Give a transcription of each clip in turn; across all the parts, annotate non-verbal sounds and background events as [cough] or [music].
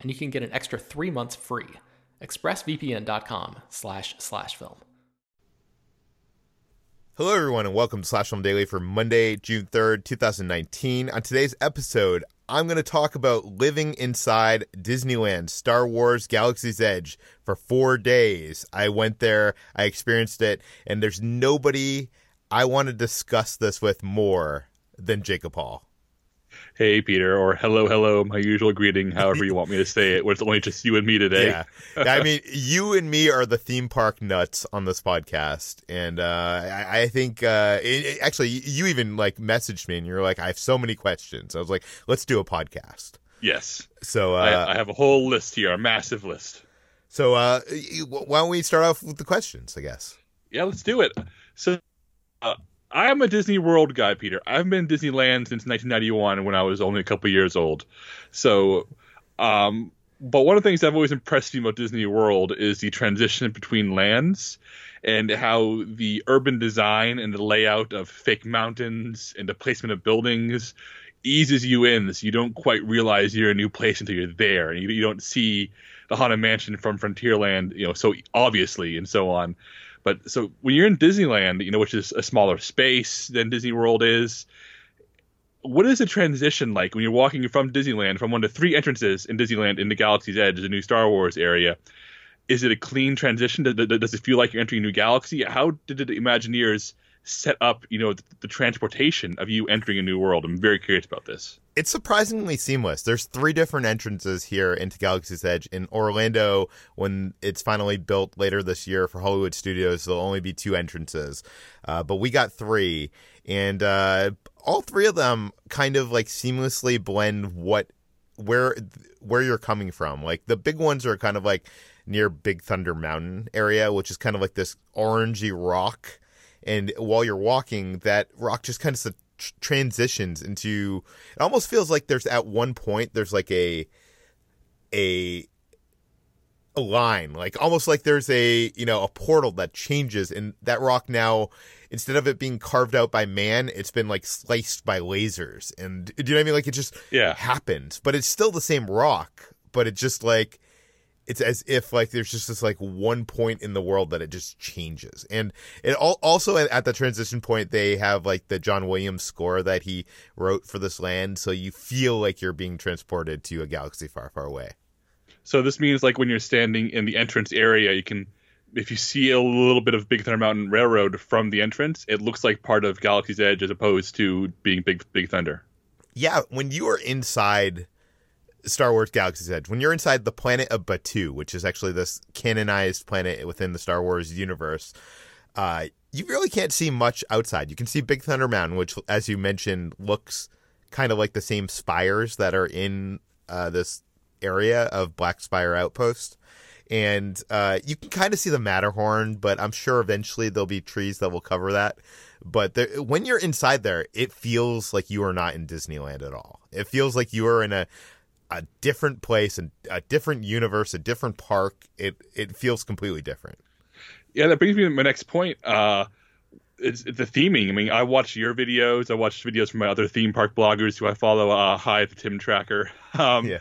and you can get an extra three months free. ExpressVPN.com slash slash film. Hello, everyone, and welcome to Slash Film Daily for Monday, June 3rd, 2019. On today's episode, I'm going to talk about living inside Disneyland Star Wars Galaxy's Edge for four days. I went there, I experienced it, and there's nobody I want to discuss this with more than Jacob Hall hey Peter, or hello, hello, my usual greeting, however you want me to say it, where it's only just you and me today. Yeah. [laughs] I mean, you and me are the theme park nuts on this podcast. And uh, I, I, think, uh, it, actually, you even like messaged me and you're like, I have so many questions. I was like, let's do a podcast. Yes. So uh, I, I, have a whole list here, a massive list. So uh, why don't we start off with the questions, I guess? Yeah, let's do it. So, uh, I'm a Disney World guy, Peter. I've been Disneyland since 1991 when I was only a couple years old. So, um, but one of the things that I've always impressed me about Disney World is the transition between lands and how the urban design and the layout of fake mountains and the placement of buildings eases you in so you don't quite realize you're a new place until you're there and you, you don't see the haunted mansion from frontierland you know so obviously and so on but so when you're in Disneyland, you know, which is a smaller space than Disney World is, what is the transition like when you're walking from Disneyland from one of the three entrances in Disneyland into Galaxy's Edge, the new Star Wars area? Is it a clean transition? Does it feel like you're entering a new galaxy? How did the Imagineers set up, you know, the, the, transportation of you entering a new world. I'm very curious about this. It's surprisingly seamless. There's three different entrances here into Galaxy's Edge. In Orlando, when it's finally built later this year for Hollywood Studios, there'll only be two entrances. Uh, but we got three, and uh, all three of them kind of like seamlessly blend what where where you're coming from. Like the big ones are kind of like near Big Thunder Mountain area, which is kind of like this orangey rock and while you're walking, that rock just kind of transitions into. It almost feels like there's at one point there's like a a a line, like almost like there's a you know a portal that changes, and that rock now instead of it being carved out by man, it's been like sliced by lasers, and do you know what I mean? Like it just yeah happened, but it's still the same rock, but it just like it's as if like there's just this like one point in the world that it just changes. And it all, also at the transition point they have like the john williams score that he wrote for this land so you feel like you're being transported to a galaxy far far away. So this means like when you're standing in the entrance area you can if you see a little bit of big thunder mountain railroad from the entrance it looks like part of galaxy's edge as opposed to being big big thunder. Yeah when you are inside Star Wars Galaxy's Edge, when you're inside the planet of Batuu, which is actually this canonized planet within the Star Wars universe, uh, you really can't see much outside. You can see Big Thunder Mountain, which, as you mentioned, looks kind of like the same spires that are in uh, this area of Black Spire Outpost. And uh, you can kind of see the Matterhorn, but I'm sure eventually there'll be trees that will cover that. But there, when you're inside there, it feels like you are not in Disneyland at all. It feels like you are in a a different place and a different universe, a different park. It it feels completely different. Yeah, that brings me to my next point. Uh, it's, it's the theming. I mean, I watch your videos. I watch videos from my other theme park bloggers who I follow. Uh, hi, the Tim Tracker. [laughs] Um, Yeah.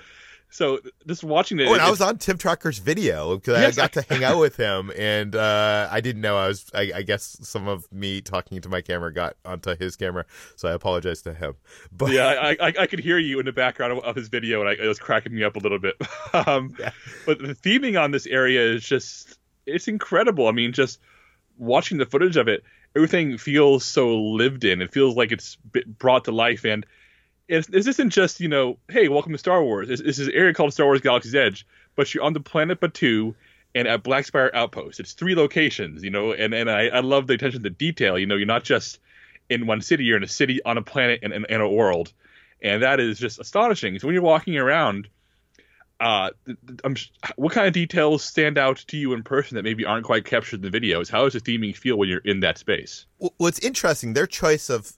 So just watching it, Oh, and I was on Tim Tracker's video because Yes, I got I- to hang out [laughs] with him, and uh, I didn't know I was. I, I guess some of me talking to my camera got onto his camera, so I apologize to him. But yeah, I, I I could hear you in the background of, of his video, and I, it was cracking me up a little bit. [laughs] um, Yeah. But the theming on this area is just it's incredible. I mean, just watching the footage of it, everything feels so lived in. It feels like it's brought to life, and this isn't just you know, hey, welcome to Star Wars. This, this is an area called Star Wars Galaxy's Edge, but you're on the planet Batuu. And at Black Spire Outpost, it's three locations, you know, and, and I, I love the attention to detail. You know, you're not just in one city, you're in a city on a planet and in a world and that is just astonishing. So when you're walking around, uh, I'm, what kind of details stand out to you in person that maybe aren't quite captured in the videos? How does the theming feel when you're in that space? What's interesting, their choice of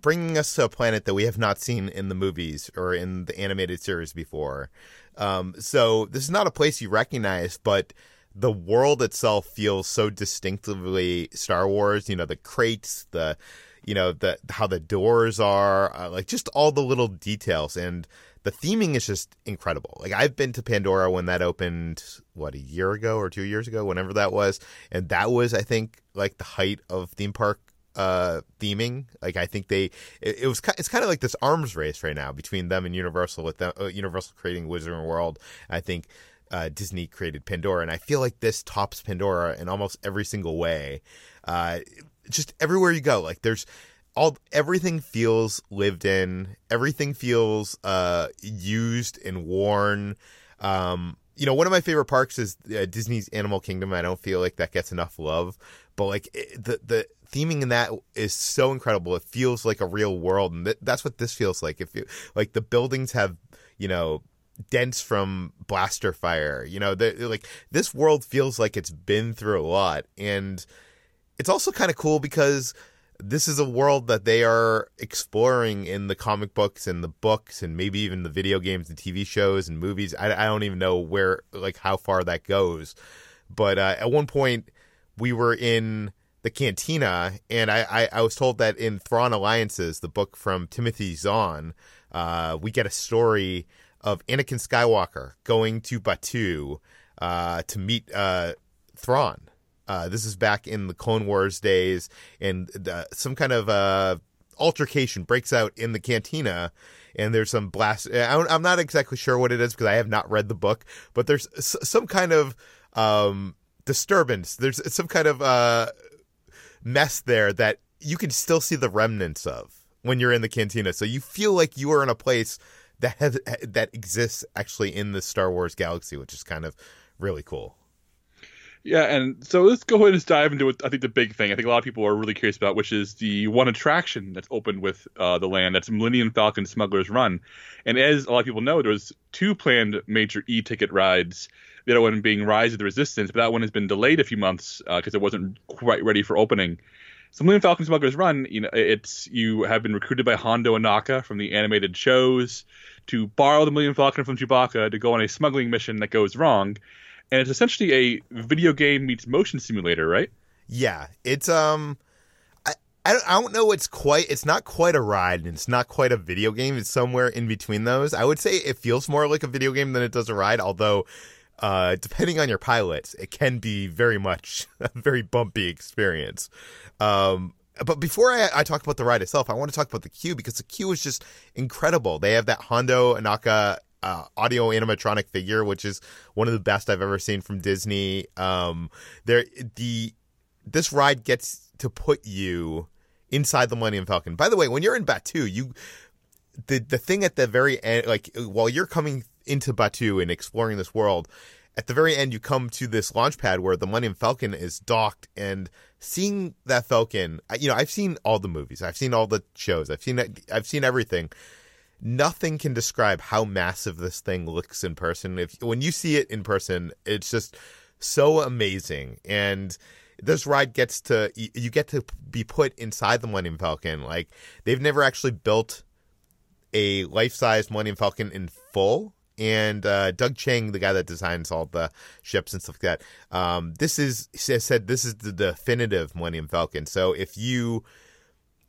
bringing us to a planet that we have not seen in the movies or in the animated series before. Um, so this is not a place you recognize, but the world itself feels so distinctively Star Wars. You know, the crates, the you know the how the doors are, uh, like just all the little details and. The theming is just incredible. Like I've been to Pandora when that opened, what a year ago or two years ago, whenever that was, and that was, I think, like the height of theme park uh theming. Like i think they it, it was it's kind of like this arms race right now between them and universal with them uh, universal creating wizarding world. I think uh disney created pandora and i feel like this tops pandora in almost every single way. Uh just everywhere you go like there's all everything feels lived in. Everything feels uh used and worn. Um you know one of my favorite parks is uh, disney's animal kingdom. I don't feel like that gets enough love but like it, the the theming in that is so incredible it feels like a real world and th- that's what this feels like if you like the buildings have you know dents from blaster fire you know the, like this world feels like it's been through a lot and it's also kind of cool because this is a world that they are exploring in the comic books and the books and maybe even the video games and TV shows and movies. I, I don't even know where, like, how far that goes. But uh, at one point, we were in the cantina, and I, I, I was told that in Thrawn Alliances, the book from Timothy Zahn, uh, we get a story of Anakin Skywalker going to Batuu uh, to meet uh, Thrawn. Uh, this is back in the Clone Wars days, and uh, some kind of uh, altercation breaks out in the cantina, and there's some blast. I'm not exactly sure what it is because I have not read the book, but there's some kind of um, disturbance. There's some kind of uh, mess there that you can still see the remnants of when you're in the cantina. So you feel like you are in a place that has that exists actually in the Star Wars galaxy, which is kind of really cool. Yeah, and so let's go ahead and dive into it. I think the big thing I think a lot of people are really curious about, which is the one attraction that's opened with uh, the land. That's Millennium Falcon Smuggler's Run, and as a lot of people know, there was two planned major e-ticket rides. The other one being Rise of the Resistance, but that one has been delayed a few months because it wasn't quite ready for opening. So Millennium Falcon Smuggler's Run, you know, it's you have been recruited by Hondo Ohnaka from the animated shows to borrow the Millennium Falcon from Chewbacca to go on a smuggling mission that goes wrong and it's essentially a video game meets motion simulator, right? Yeah, it's um, I I don't know. It's quite. It's not quite a ride, and it's not quite a video game. It's somewhere in between those. I would say it feels more like a video game than it does a ride. Although, uh, depending on your pilots, it can be very much [laughs] a very bumpy experience. Um. But before I, I talk about the ride itself, I want to talk about the queue because the queue is just incredible. They have that Hondo Ohnaka uh, audio animatronic figure, which is one of the best I've ever seen from Disney. Um, there the this ride gets to put you inside the Millennium Falcon. By the way, when you're in Batuu, you the the thing at the very end, like while you're coming into Batuu and exploring this world, at the very end you come to this launch pad where the Millennium Falcon is docked and seeing that Falcon, you know, I've seen all the movies, I've seen all the shows, I've seen I've seen everything. Nothing can describe how massive this thing looks in person. If when you see it in person, it's just so amazing and this ride gets to you get to be put inside the Millennium Falcon. Like they've never actually built a life-size Millennium Falcon in full and uh, Doug Chiang, the guy that designs all the ships and stuff like that. Um, this is said this is the definitive Millennium Falcon. So if you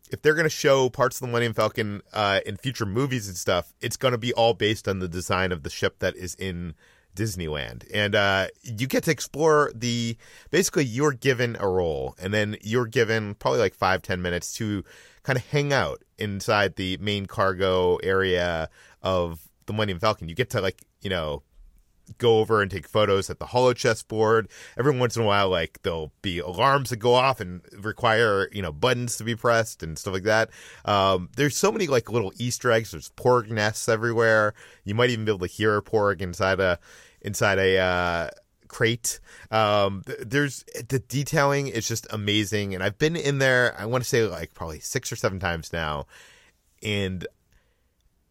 if they're going to show parts of the Millennium Falcon uh, in future movies and stuff, it's going to be all based on the design of the ship that is in Disneyland. And uh, you get to explore the basically, you're given a role, and then you're given probably like five, ten minutes to kind of hang out inside the main cargo area of the Millennium Falcon. You get to, like, you know, go over and take photos at the holochess board. Every once in a while, like there'll be alarms that go off and require you know buttons to be pressed and stuff like that. Um, there's so many like little Easter eggs. There's porg nests everywhere. You might even be able to hear a porg inside a inside a uh, crate. Um, there's the detailing is just amazing, and I've been in there. I want to say like probably six or seven times now, and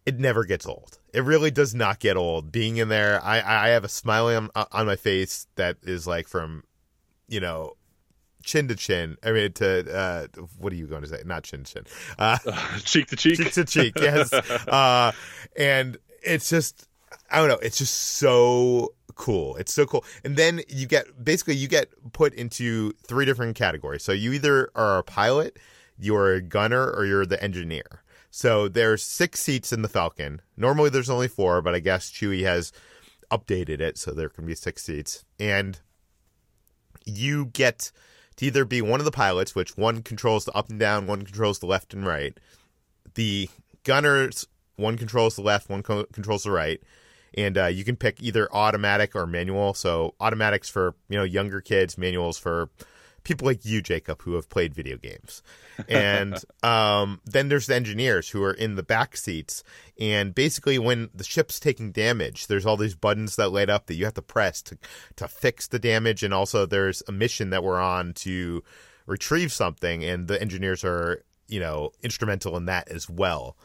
it never gets old. It really does not get old. Being in there, I I have a smile on on my face that is like from, you know, chin to chin. I mean, to uh, what are you going to say? Not chin to chin, uh, [laughs] cheek to cheek, cheek to cheek. Yes, [laughs] uh, and it's just I don't know. It's just so cool. It's so cool. And then you get basically you get put into three different categories. So you either are a pilot, you're a gunner, or you're the engineer. So there's six seats in the Falcon. Normally there's only four, but I guess Chewie has updated it so there can be six seats. And you get to either be one of the pilots, which one controls the up and down, one controls the left and right. The gunners, one controls the left, one co- controls the right and uh, you can pick either automatic or manual. So automatics for you know younger kids, manuals for people like you, Jacob, who have played video games. And [laughs] um, then there's the engineers who are in the back seats. And basically, when the ship's taking damage, there's all these buttons that light up that you have to press to to fix the damage. And also, there's a mission that we're on to retrieve something, and the engineers are you know instrumental in that as well.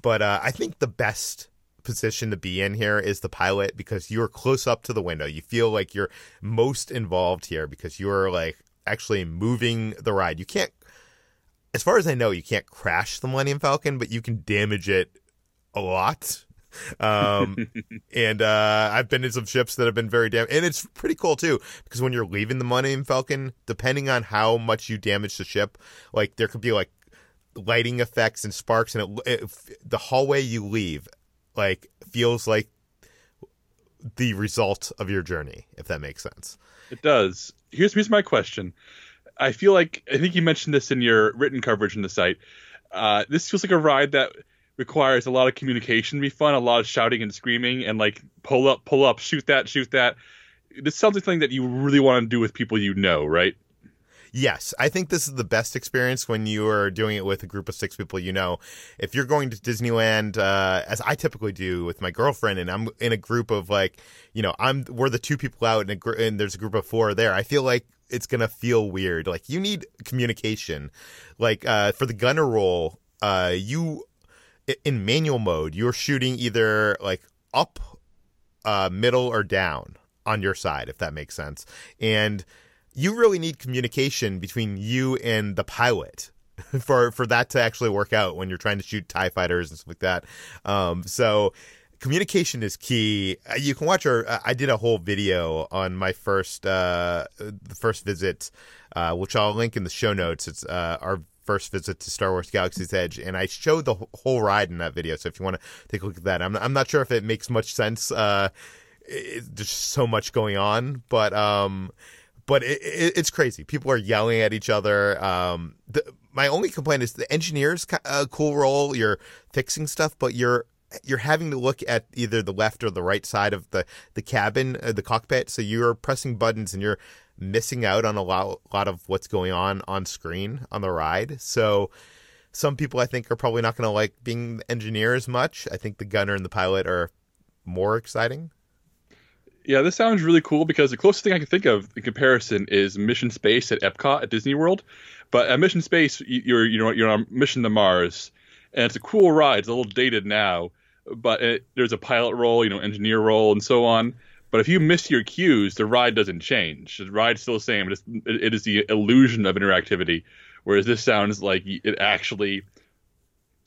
But uh, I think the best position to be in here is the pilot because you're close up to the window. You feel like you're most involved here because you're like actually moving the ride. You can't, as far as I know, you can't crash the Millennium Falcon, but you can damage it a lot. um [laughs] and uh i've been in some ships that have been very damaged and it's pretty cool too because when you're leaving the millennium falcon depending on how much you damage the ship like there could be like lighting effects and sparks and it, it, the hallway you leave like feels like the result of your journey, if that makes sense. It does. Here's here's my question. I feel like I think you mentioned this in your written coverage in the site. Uh, this feels like a ride that requires a lot of communication to be fun, a lot of shouting and screaming, and like pull up, pull up, shoot that, shoot that. This sounds like something that you really want to do with people you know, right? Yes, I think this is the best experience when you are doing it with a group of six people you know. If you're going to Disneyland, uh, as I typically do with my girlfriend, and I'm in a group of like, you know, I'm we're the two people out, and, gr- and there's a group of four there. I feel like it's gonna feel weird. Like you need communication. Like uh, for the gunner role, uh, you in manual mode, you're shooting either like up, uh, middle, or down on your side, if that makes sense, and you really need communication between you and the pilot [laughs] for for that to actually work out when you're trying to shoot tie fighters and stuff like that. Um, so communication is key. Uh, you can watch our. I did a whole video on my first uh, the first visit, uh, which I'll link in the show notes. It's uh, our first visit to Star Wars Galaxy's Edge, and I showed the whole ride in that video. So if you want to take a look at that, I'm I'm not sure if it makes much sense. Uh, it, there's so much going on, but um, but it, it, it's crazy. People are yelling at each other. Um, the, my only complaint is the engineer's a cool role. You're fixing stuff, but you're you're having to look at either the left or the right side of the the cabin, uh, the cockpit. So you're pressing buttons and you're missing out on a lot, lot of what's going on on screen on the ride. So some people I think are probably not going to like being the engineer as much. I think the gunner and the pilot are more exciting. Yeah, this sounds really cool because the closest thing I can think of in comparison is Mission Space at Epcot at Disney World. But at Mission Space, you're you know you're on mission to Mars, and it's a cool ride. It's a little dated now, but it, there's a pilot role, you know, engineer role, and so on. But if you miss your cues, the ride doesn't change. The ride's still the same. It is, it is the illusion of interactivity. Whereas this sounds like it actually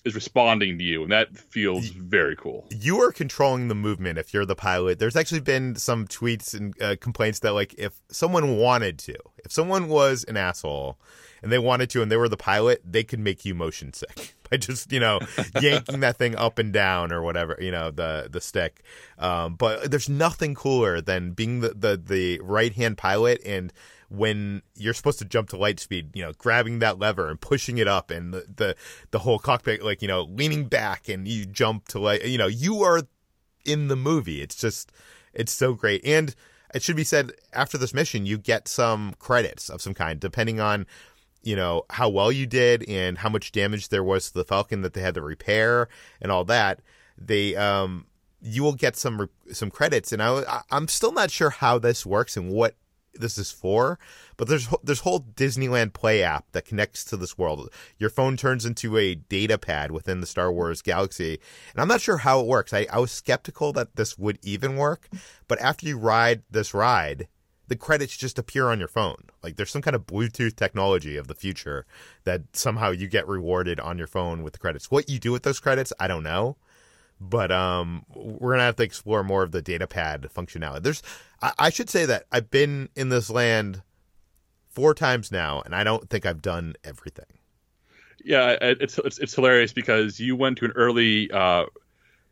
is responding to you, and that feels very cool. You are controlling the movement if you're the pilot. There's actually been some tweets and uh, complaints that like if someone wanted to, if someone was an asshole and they wanted to, and they were the pilot, they could make you motion sick [laughs] by just you know yanking that thing up and down or whatever you know the the stick. Um, but there's nothing cooler than being the the, the right hand pilot and when you're supposed to jump to light speed, you know, grabbing that lever and pushing it up and the, the, the whole cockpit, like, you know, leaning back and you jump to like, you know, you are in the movie. It's just, it's so great. And it should be said after this mission, you get some credits of some kind, depending on, you know, how well you did and how much damage there was to the Falcon that they had to repair and all that. They, um, you will get some some credits, and I I'm still not sure how this works and what this is for, but there's there's whole Disneyland Play app that connects to this world. Your phone turns into a data pad within the Star Wars galaxy, and I'm not sure how it works. I, I was skeptical that this would even work, but after you ride this ride, the credits just appear on your phone. Like there's some kind of Bluetooth technology of the future that somehow you get rewarded on your phone with the credits. What you do with those credits, I don't know but um, we're gonna have to explore more of the data pad functionality. There's, I, I, should say that I've been in this land four times now, and I don't think I've done everything. Yeah, it's it's, it's hilarious because you went to an early uh,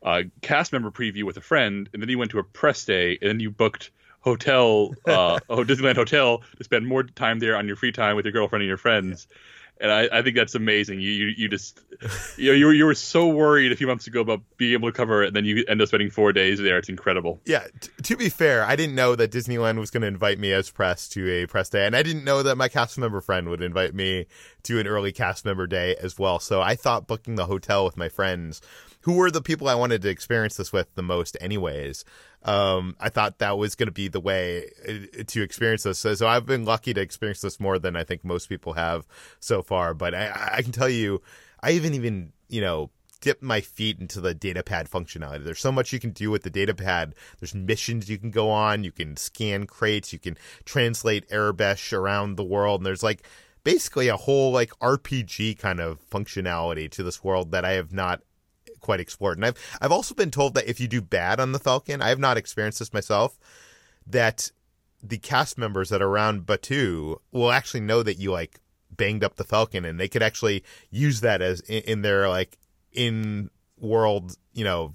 uh, cast member preview with a friend, and then you went to a press day, and then you booked hotel, uh, [laughs] oh Disneyland hotel to spend more time there on your free time with your girlfriend and your friends. Yeah and I, I, think that's amazing. You, you, you just, you know, you were, you were so worried a few months ago about being able to cover it, and then you end up spending four days there. It's incredible. Yeah. T- to be fair, I didn't know that Disneyland was going to invite me as press to a press day, and I didn't know that my cast member friend would invite me to an early cast member day as well. So I thought booking the hotel with my friends, who were the people I wanted to experience this with the most, anyways, um, I thought that was going to be the way uh, to experience this. So, so, I've been lucky to experience this more than I think most people have so far. But I, I can tell you, I even even you know dip my feet into the data pad functionality. There's so much you can do with the data pad. There's missions you can go on. You can scan crates. You can translate Aurebesh around the world. And there's like basically a whole like RPG kind of functionality to this world that I have not quite explored. And I've I've also been told that if you do bad on the Falcon, I have not experienced this myself, that the cast members that are around Batuu will actually know that you like banged up the Falcon, and they could actually use that as in, in their like in world, you know,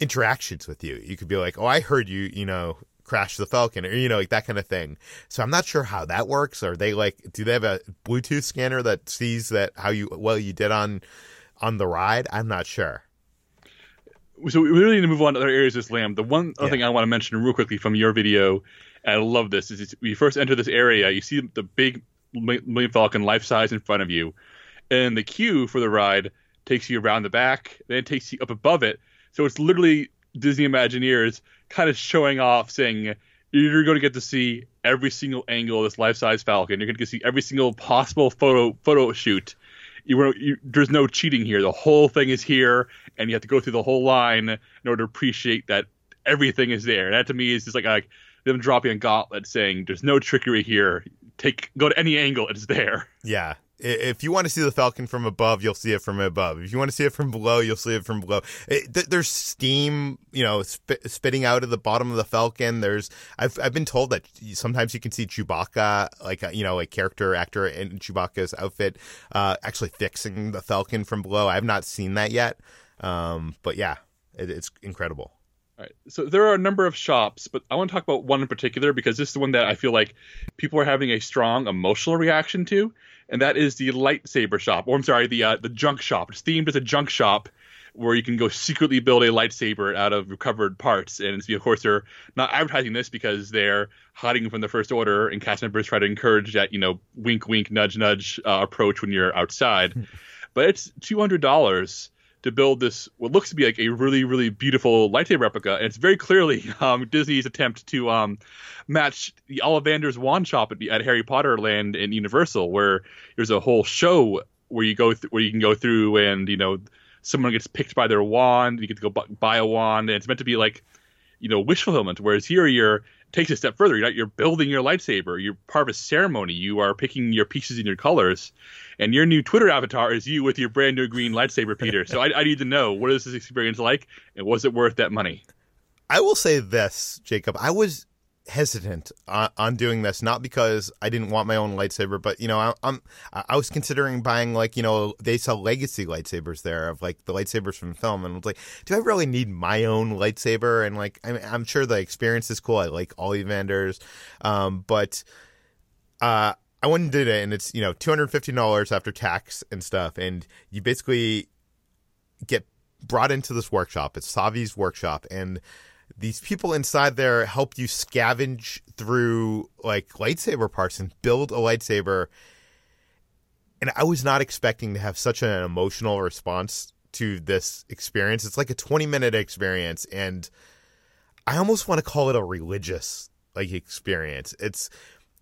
interactions with you. You could be like, "Oh, I heard you, you know." crash the falcon or you know like that kind of thing so i'm not sure how that works are they like do they have a bluetooth scanner that sees that how you well you did on on the ride? I'm not sure. So we really need to move on to other areas of this land. The one other yeah. thing I want to mention real quickly from your video, and I love this, is when you first enter this area, you see the big Millennium Falcon life size in front of you, and the queue for the ride takes you around the back, then it takes you up above it. So it's literally Disney Imagineers kind of showing off, saying you're going to get to see every single angle of this life-size Falcon. You're going to get to see every single possible photo photo shoot you, you, there's no cheating here. The whole thing is here, and you have to go through the whole line in order to appreciate that everything is there. That to me is just like, like them dropping a gauntlet saying, "There's no trickery here. Take go to any angle, it's there." Yeah, if you want to see the Falcon from above, you'll see it from above. If you want to see it from below, you'll see it from below. It, th- there's steam, you know, spit, spitting out of the bottom of the Falcon. There's, I've, I've been told that sometimes you can see Chewbacca, like you know, a character actor in Chewbacca's outfit, uh, actually fixing the Falcon from below. I have not seen that yet, um, but yeah, it, it's incredible. All right. So there are a number of shops, but I want to talk about one in particular because this is the one that I feel like people are having a strong emotional reaction to and that is the lightsaber shop. Or I'm sorry, the uh, the junk shop. It's themed as a junk shop where you can go secretly build a lightsaber out of recovered parts. And of course, they're not advertising this because they're hiding from the First Order, and cast members try to encourage that you know wink, wink, nudge, nudge uh, approach when you're outside. but it's two hundred dollars to build this what looks to be like a really really beautiful lightsaber replica. And it's very clearly [laughs] um, disney's attempt to um, match the ollivander's wand shop at, at, harry potter land in universal where there's a whole show where you go th- where you can go through and you know someone gets picked by their wand you get to go buy a wand and it's meant to be like you know wish fulfillment. Whereas here you're takes a step further. You're, you're building your lightsaber. You're part of a ceremony. You are picking your pieces and your colors, and your new Twitter avatar is you with your brand new green lightsaber, Peter. so I, I need to know what is this experience like, and was it worth that money? I will say this, Jacob. I was hesitant on, doing this, not because I didn't want my own lightsaber, but you know, I, I'm I was considering buying like you know they sell legacy lightsabers there of like the lightsabers from film, and I was like, do I really need my own lightsaber? And like, I I'm sure the experience is cool. I like all Ollivanders, um, but uh, I went and did it, and it's you know two hundred fifty dollars after tax and stuff, and you basically get brought into this workshop. It's Savi's workshop, and these people inside there help you scavenge through like lightsaber parts and build a lightsaber. And I was not expecting to have such an emotional response to this experience. It's like a 20 minute experience and I almost want to call it a religious like experience. It's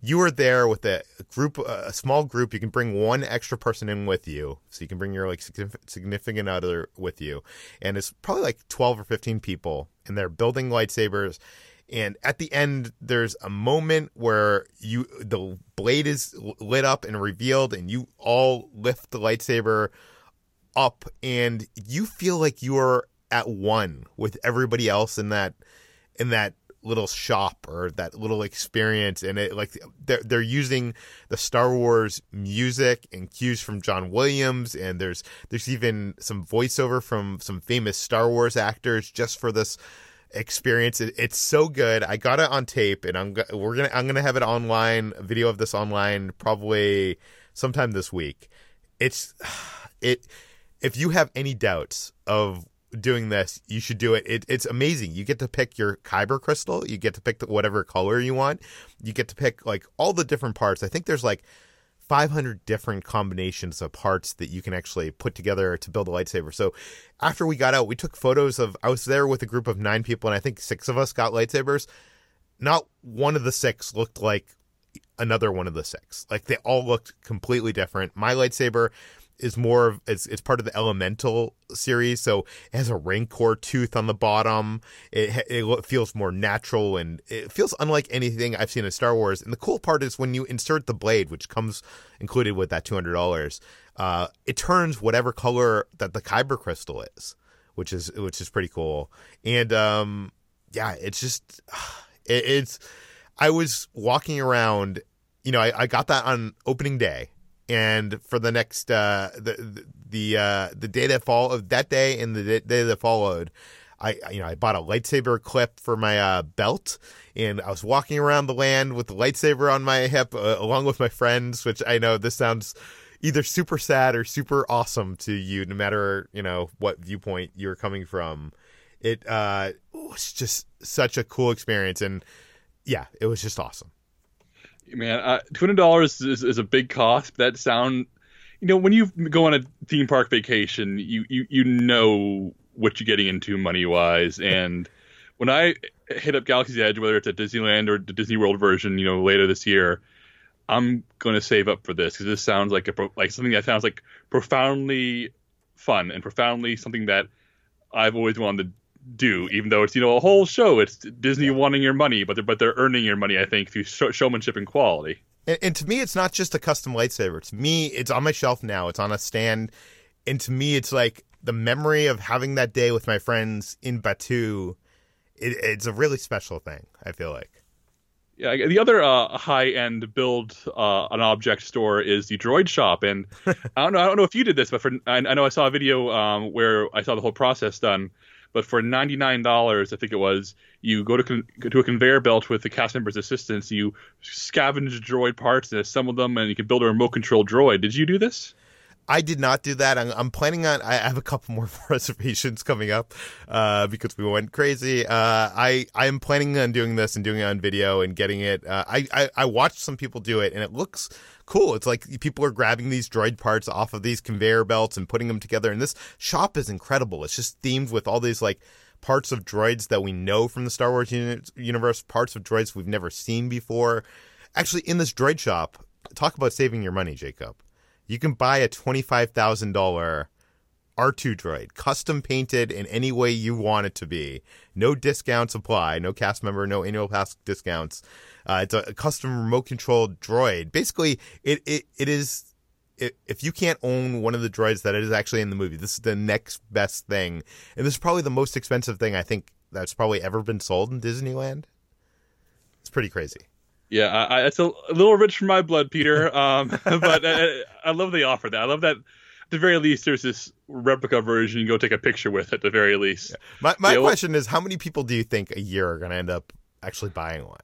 you are there with a group, a small group. You can bring one extra person in with you, so you can bring your like significant other with you, and it's probably like twelve or fifteen people, and they're building lightsabers. And at the end, there's a moment where you the blade is lit up and revealed, and you all lift the lightsaber up, and you feel like you are at one with everybody else in that in that little shop or that little experience and it like they're, they're using the star wars music and cues from john williams and there's there's even some voiceover from some famous star wars actors just for this experience. It, it's so good. I got it on tape and i'm we're gonna i'm gonna have it online a video of this online probably sometime this week. It's [sighs] it if you have any doubts of doing this, you should do it. it. It's amazing. You get to pick your kyber crystal. You get to pick whatever color you want. You get to pick like all the different parts. I think there's like 500 different combinations of parts that you can actually put together to build a lightsaber. So after we got out, we took photos of. I was there with a group of nine people, and I think six of us got lightsabers. Not one of the six looked like another one of the six. Like they all looked completely different. My lightsaber is more of it's, it's part of the elemental series so it has a rancor tooth on the bottom. It, it feels more natural and it feels unlike anything i've seen in star wars. And the cool part is when you insert the blade which comes included with that $200 uh, it turns whatever color that the kyber crystal is which is which is pretty cool. And um, yeah it's just [sighs] it, it's i was walking around you know I, I got that on opening day and for the next uh, the the uh, the day that fall that day and the day that followed, I you know I bought a lightsaber clip for my uh, belt, and I was walking around the land with the lightsaber on my hip uh, along with my friends. Which I know this sounds either super sad or super awesome to you, no matter you know what viewpoint you're coming from. It uh, was just such a cool experience, and yeah, it was just awesome man, uh, two hundred dollars is, is a big cost. That sound, you know, when you go on a theme park vacation, you you you know what you're getting into money wise. And when I hit up Galaxy's Edge, whether it's at Disneyland or the Disney World version, you know, later this year, I'm going to save up for this because this sounds like a like something that sounds like profoundly fun and profoundly something that I've always wanted do, even though it's you know a whole show. It's Disney yeah. wanting your money, but they're but they're earning your money. I think through showmanship and quality. And, and, to me, it's not just a custom lightsaber. To me, it's on my shelf now. It's on a stand, and to me, it's like the memory of having that day with my friends in Batuu. It, it's a really special thing. I feel like. Yeah, the other uh, high-end build uh, an object store is the Droid Shop, and [laughs] I don't know. I don't know if you did this, but for I, I know I saw a video um, where I saw the whole process done but for ninety nine dollars, I think it was, you go to con- to a conveyor belt with the cast members' assistants. You scavenge droid parts and assemble them, and you can build a remote control droid. Did you do this? I did not do that. I'm, I'm, planning on. I have a couple more [laughs] reservations coming up uh, because we went crazy. Uh, I I am planning on doing this and doing it on video and getting it. Uh, I, I I watched some people do it and it looks cool. It's like people are grabbing these droid parts off of these conveyor belts and putting them together. And this shop is incredible. It's just themed with all these like parts of droids that we know from the Star Wars universe, parts of droids we've never seen before. Actually, in this droid shop, talk about saving your money, Jacob. You can buy a twenty-five thousand dollar R2 droid, custom painted in any way you want it to be. No discounts apply, no cast member, no annual pass discounts. Uh, it's a, a custom remote controlled droid. Basically, it, it, it is if you can't own one of the droids that is actually in the movie, this is the next best thing. And this is probably the most expensive thing I think that's probably ever been sold in Disneyland. It's pretty crazy. Yeah, I, it's a, a, little rich for my blood, Peter. Um, [laughs] but I, I, love they offer that. I love that. At the very least, there's this replica version you can go take a picture with. At the very least, yeah. my my question is, how many people do you think a year are going to end up actually buying one?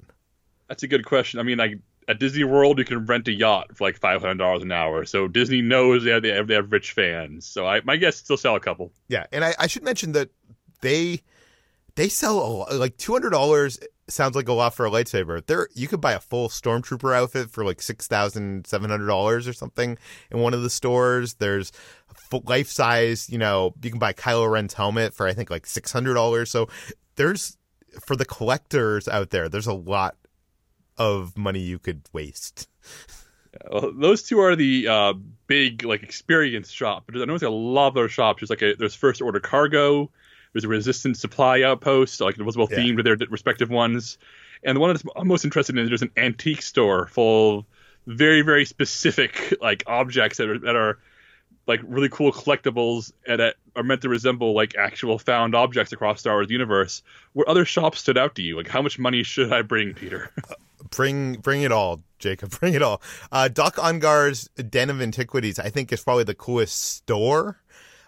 That's a good question. I mean, like at Disney World, you can rent a yacht for like five hundred dollars an hour. So Disney knows they have, they have, they have rich fans. So I, my guess, still sell a couple. Yeah, and I, I should mention that they they sell a lot, like two hundred dollars sounds like a lot for a lightsaber. There, you could buy a full stormtrooper outfit for like six thousand seven hundred dollars or something in one of the stores. There's full life size, you know, you can buy Kylo Ren's helmet for I think like six hundred dollars. So there's for the collectors out there, there's a lot of money you could waste. Well, those two are the uh, big like experience shop. But I know there's a lot of other shops. There's like a, there's first order cargo. There's a resistance supply outpost, like it was well themed to their respective ones. And the one I'm most interested in is there's an antique store full of very very specific like objects that are that are like really cool collectibles that are meant to resemble like actual found objects across Star Wars universe. Where other shops stood out to you? Like how much money should I bring, Peter? [laughs] bring bring it all, Jacob. [laughs] Bring it all. Uh, Dok-Ondar's Den of Antiquities, I think, is probably the coolest store.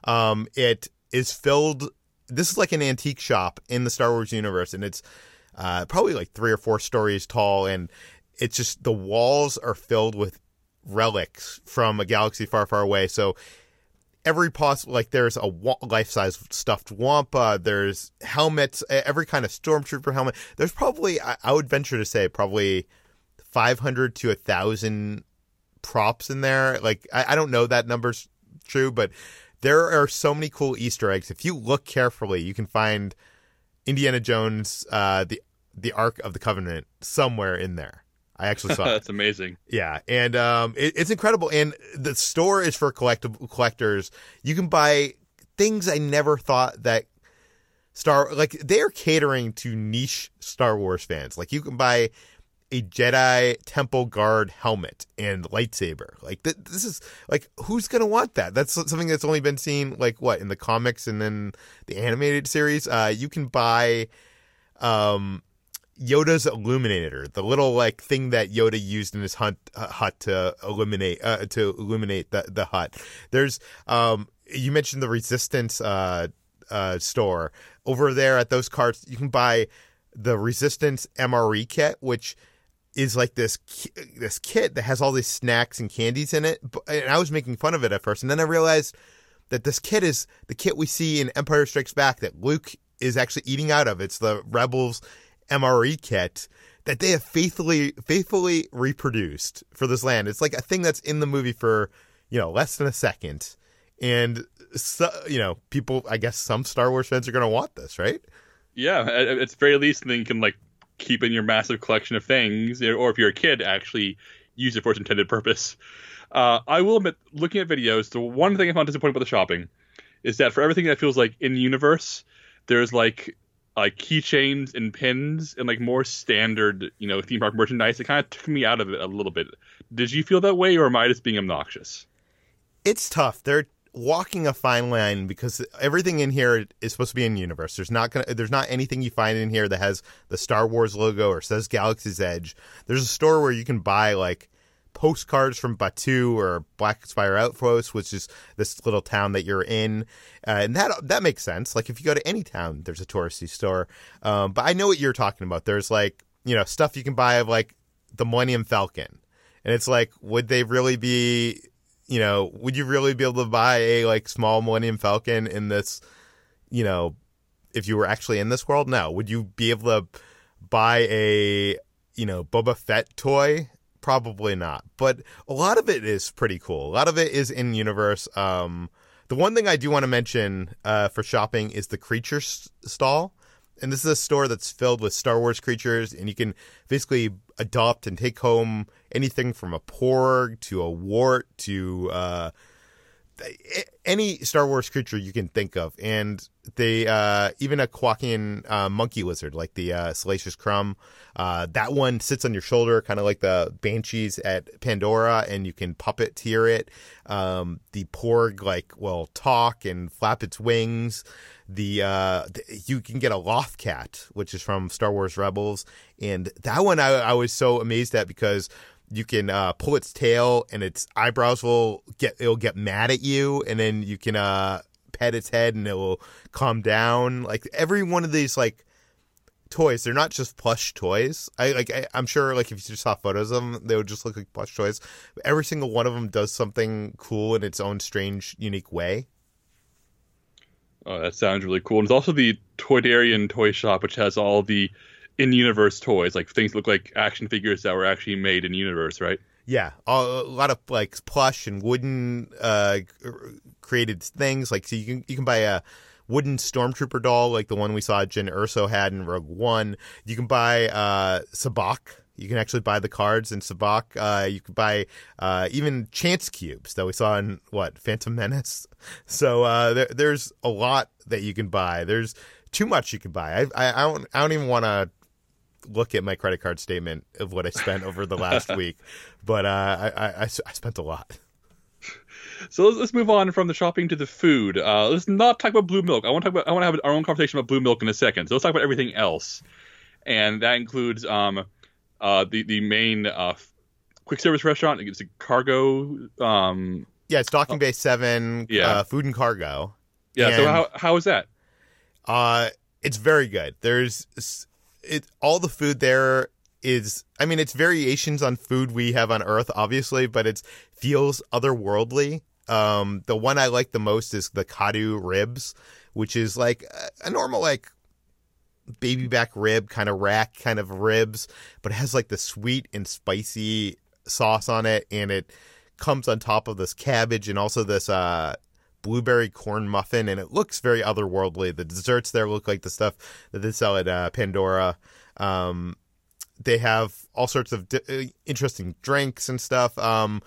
Um, it is filled. This is like an antique shop in the Star Wars universe, and it's uh, probably like three or four stories tall, and it's just the walls are filled with relics from a galaxy far, far away. So every possible like there's a life-size stuffed wampa there's helmets every kind of stormtrooper helmet there's probably i would venture to say probably 500 to a thousand props in there like I, I don't know that number's true but there are so many cool easter eggs if you look carefully you can find indiana jones uh, the the ark of the covenant somewhere in there I actually saw [laughs] That's amazing. Yeah, and um, it, it's incredible. And the store is for collectible collectors. You can buy things I never thought that Star like they're catering to niche Star Wars fans. Like you can buy a Jedi Temple Guard helmet and lightsaber. Like th- this is like who's gonna want that? That's something that's only been seen like what in the comics and then the animated series. Uh, you can buy um Yoda's illuminator, the little like thing that Yoda used in his hunt, uh, hut to illuminate uh, to illuminate the the hut. There's um you mentioned the Resistance uh uh store over there at those carts. You can buy the Resistance MRE kit, which is like this this kit that has all these snacks and candies in it. And I was making fun of it at first, and then I realized that this kit is the kit we see in Empire Strikes Back that Luke is actually eating out of. It's the Rebels MRE kit that they have faithfully faithfully reproduced for this land. It's like a thing that's in the movie for you know less than a second, and so, you know people. I guess some Star Wars fans are going to want this, right? Yeah, at, very least, then you can like keep in your massive collection of things, or if you're a kid, actually use it for its intended purpose. Uh, I will admit, looking at videos, the one thing I found disappointing about the shopping is that for everything that feels like in universe, there's like like keychains and pins and like more standard, you know, theme park merchandise. It kind of took me out of it a little bit. Did you feel that way, or am I just being obnoxious? It's tough. They're walking a fine line because everything in here is supposed to be in universe. There's not gonna there's not anything you find in here that has the Star Wars logo or says Galaxy's Edge. There's a store where you can buy like postcards from Batuu or Black Spire Outpost, which is this little town that you're in, uh, and that that makes sense. Like if you go to any town, there's a touristy store. Um, but I know what you're talking about. There's like you know stuff you can buy of like the Millennium Falcon, and it's like, would they really be? You know, would you really be able to buy a like small Millennium Falcon in this? You know, if you were actually in this world, no. Would you be able to buy a you know Boba Fett toy probably not. But a lot of it is pretty cool. A lot of it is in universe. Um, the one thing I do want to mention uh, for shopping is the creature stall. And this is a store that's filled with Star Wars creatures, and you can basically adopt and take home anything from a porg to a wart to uh, any Star Wars creature you can think of, and they uh, even a quacking uh, monkey lizard like the uh, Salacious Crumb. Uh, that one sits on your shoulder, kind of like the banshees at Pandora, and you can puppeteer it. Um, the Porg like will talk and flap its wings. The, uh, the, you can get a Lothcat, which is from Star Wars Rebels, and that one I, I was so amazed at because you can uh, pull its tail and its eyebrows will get it'll get mad at you and then you can uh, pet its head and it will calm down. Like every one of these like toys they're not just plush toys. I like I, am sure like if you just saw photos of them they would just look like plush toys. Every single one of them does something cool in its own strange unique way. Oh that sounds really cool. And it's also the toydarian toy shop which has all the in universe toys, like things look like action figures that were actually made in universe, right? Yeah, a lot of like plush and wooden uh, created things. Like so, you can you can buy a wooden stormtrooper doll like the one we saw Jyn Erso had in Rogue One. You can buy uh, sabacc. You can actually buy the cards in sabacc. Uh, you can buy uh, even chance cubes that we saw in what Phantom Menace. [laughs] So uh, there, there's a lot that you can buy. There's too much you can buy. I I, I don't I don't even want to look at my credit card statement of what I spent over the last [laughs] week, but uh, I, I, I spent a lot. So let's, let's move on from the shopping to the food. Uh, let's not talk about blue milk. I want to talk about. I want to have our own conversation about blue milk in a second. So let's talk about everything else, and that includes um, uh, the the main uh, quick service restaurant. It's a cargo. Um, yeah, it's Docking Bay Seven. Yeah, uh, food and cargo. Yeah. And, so how how is that? Uh, it's very good. There's it all the food there is I mean it's variations on food we have on Earth obviously, but it feels otherworldly. Um, the one I like the most is the Kaadu ribs, which is like a, a normal like baby back rib kind of rack kind of ribs, but it has like the sweet and spicy sauce on it, and it comes on top of this cabbage and also this uh blueberry corn muffin, and it looks very otherworldly. The desserts there look like the stuff that they sell at uh, Pandora. Um, they have all sorts of di- uh, interesting drinks and stuff. Um,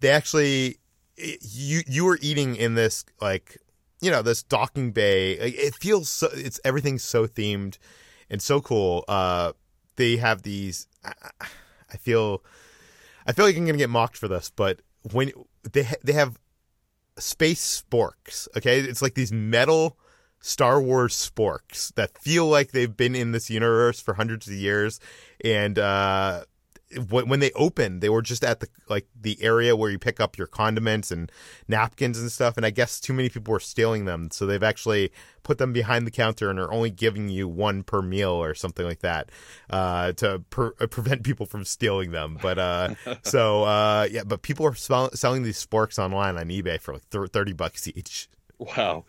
they actually, you you were eating in this like you know this docking bay. It feels so. It's everything's so themed and so cool. Uh, they have these. I, I feel, I feel like I'm gonna get mocked for this, but when they they have space sporks. Okay, it's like these metal Star Wars sporks that feel like they've been in this universe for hundreds of years, and uh, when they opened, they were just at the like the area where you pick up your condiments and napkins and stuff. And I guess too many people were stealing them, so they've actually put them behind the counter and are only giving you one per meal or something like that uh, to per- uh, prevent people from stealing them. But uh, [laughs] so uh, yeah, but people are sell- selling these sporks online on eBay for like th- thirty bucks each. Wow.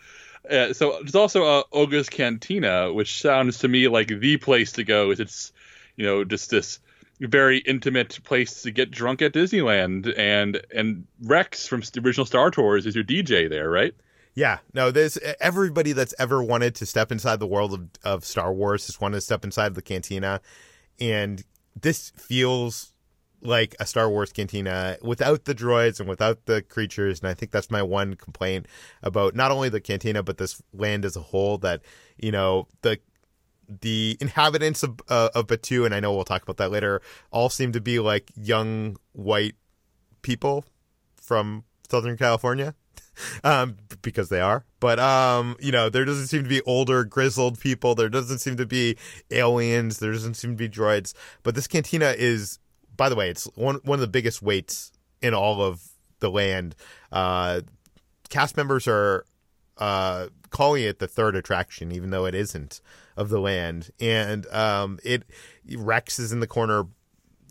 Uh, so there's also uh, Oga's Cantina, which sounds to me like the place to go. Is It's you know just this very intimate place to get drunk at Disneyland, and and Rex from the original Star Tours is your DJ there, right? Yeah, no, there's everybody that's ever wanted to step inside the world of, of Star Wars just wanted to step inside the cantina, and this feels like a Star Wars cantina without the droids and without the creatures. And I think that's my one complaint about not only the cantina but this land as a whole. That you know the the inhabitants of uh, of Batuu, and I know we'll talk about that later, all seem to be like young white people from Southern California. [laughs] um, because they are. But um, you know, there doesn't seem to be older, grizzled people. There doesn't seem to be aliens. There doesn't seem to be droids. But this cantina is, by the way, it's one one of the biggest weights in all of the land. Uh, cast members are uh, calling it the third attraction, even though it isn't of the land. And um, it Rex is in the corner,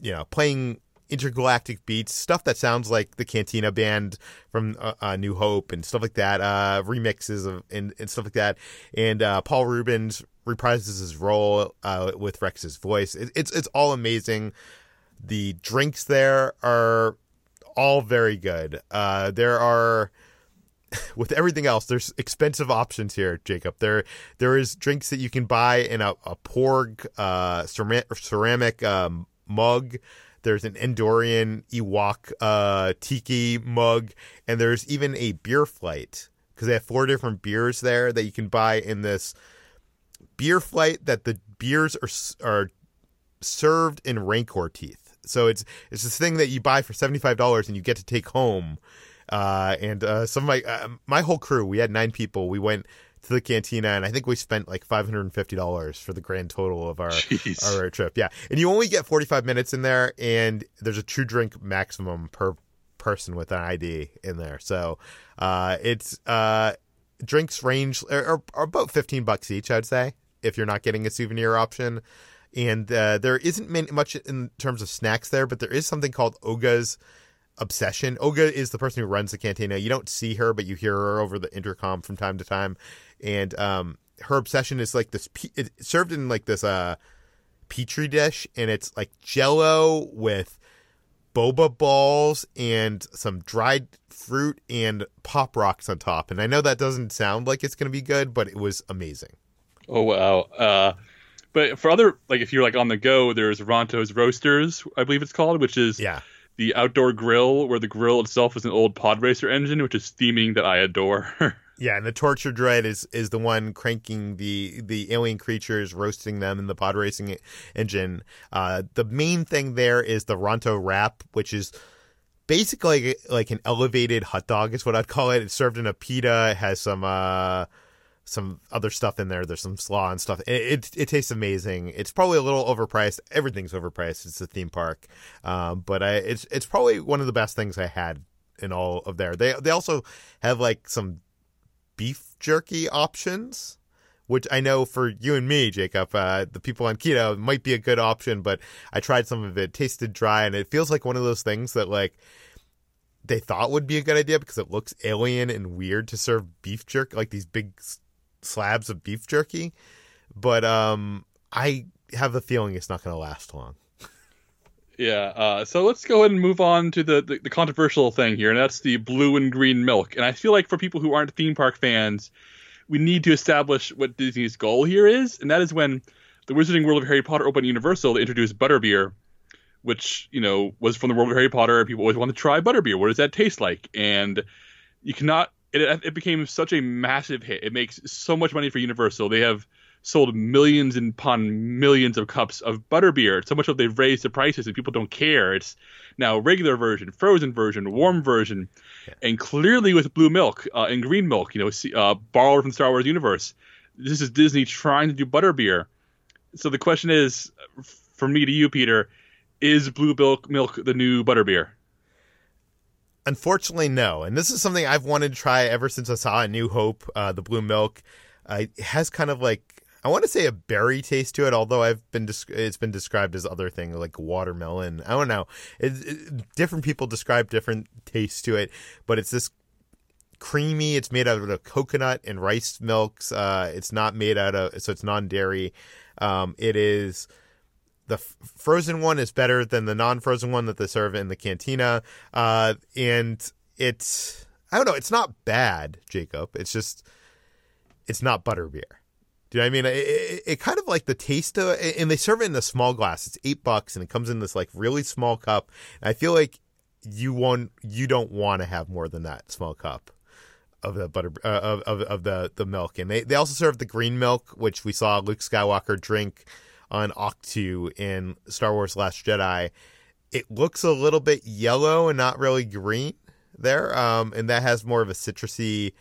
you know, playing intergalactic beats, stuff that sounds like the Cantina band from uh, uh, New Hope and stuff like that, uh, remixes of and, and, stuff like that. And uh, Paul Reubens reprises his role uh, with Rex's voice. It, it's it's all amazing. The drinks there are all very good. Uh, there are [laughs] with everything else, there's expensive options here, Jacob. There, there is drinks that you can buy in a, a Porg uh, ceramic um, mug. There's an Endorian Ewok uh, tiki mug, and there's even a beer flight because they have four different beers there that you can buy in this beer flight. That the beers are are served in Rancor teeth. So it's it's this thing that you buy for seventy five dollars and you get to take home. Uh, and uh, some of my uh, my whole crew, we had nine people. We went to the cantina, and I think we spent like five hundred and fifty dollars for the grand total of our Jeez. our trip. Yeah, and you only get forty five minutes in there, and there's a true drink maximum per person with an ID in there. So uh, it's uh, drinks range are, are, about fifteen bucks each, I'd say, if you're not getting a souvenir option. And uh, there isn't many, much in terms of snacks there, but there is something called Oga's obsession. Oga is the person who runs the cantina. You don't see her, but you hear her over the intercom from time to time and um, her obsession is like this. It's served in like this uh petri dish, and it's like Jello with boba balls and some dried fruit and pop rocks on top. And I know that doesn't sound like it's going to be good, but it was amazing. Oh wow! Uh, but for other like if you're like on the go, there's Ronto's Roasters, I believe it's called, which is yeah the outdoor grill where the grill itself is an old pod racer engine, which is theming that I adore. [laughs] Yeah, and the torture droid is is the one cranking the the alien creatures, roasting them in the pod racing engine. Uh, the main thing there is the Ronto wrap, which is basically like an elevated hot dog, is what I'd call it. It's served in a pita. It has some uh, some other stuff in there. There's some slaw and stuff. It, it, it tastes amazing. It's probably a little overpriced. Everything's overpriced. It's a theme park, um, but I, it's it's probably one of the best things I had in all of there. They they also have like some beef jerky options, which I know for you and me, Jacob, uh, the people on keto, might be a good option, but I tried some of it, tasted dry, and it feels like one of those things that like they thought would be a good idea because it looks alien and weird to serve beef jerky, like these big slabs of beef jerky. But um, I have the feeling it's not going to last long. Yeah. Uh, so let's go ahead and move on to the, the, the controversial thing here, and that's the blue and green milk. And I feel like for people who aren't theme park fans, we need to establish what Disney's goal here is, and that is when the Wizarding World of Harry Potter opened Universal, they introduced butterbeer, which you know was from the world of Harry Potter. People always want to try butterbeer. What does that taste like? And you cannot. It, it became such a massive hit. It makes so much money for Universal. They have sold millions and upon millions of cups of butterbeer. So much so they've raised the prices and people don't care. It's now regular version, frozen version, warm version, yeah. and clearly with blue milk uh, and green milk, you know, uh, borrowed from Star Wars universe. This is Disney trying to do butterbeer. So the question is, from me to you, Peter, is blue milk milk the new butterbeer? Unfortunately, no. And this is something I've wanted to try ever since I saw A New Hope, uh, the blue milk. Uh, it has kind of like I want to say a berry taste to it, although I've been it's been described as other things like watermelon. I don't know. It, it, different people describe different tastes to it, but it's this creamy. It's made out of coconut and rice milks. Uh, it's not made out of so it's non-dairy. Um, it is the f- frozen one is better than the non-frozen one that they serve in the cantina, uh, and it's I don't know. It's not bad, Jacob. It's just it's not butterbeer. Do you know what I mean? It, it, it, kind of like the taste of and they serve it in a small glass. It's eight bucks, and it comes in this like really small cup. And I feel like you want you don't want to have more than that small cup of the butter uh, of, of of the the milk. And they they also serve the green milk, which we saw Luke Skywalker drink on Ahch-To in Star Wars Last Jedi. It looks a little bit yellow and not really green there, um, and that has more of a citrusy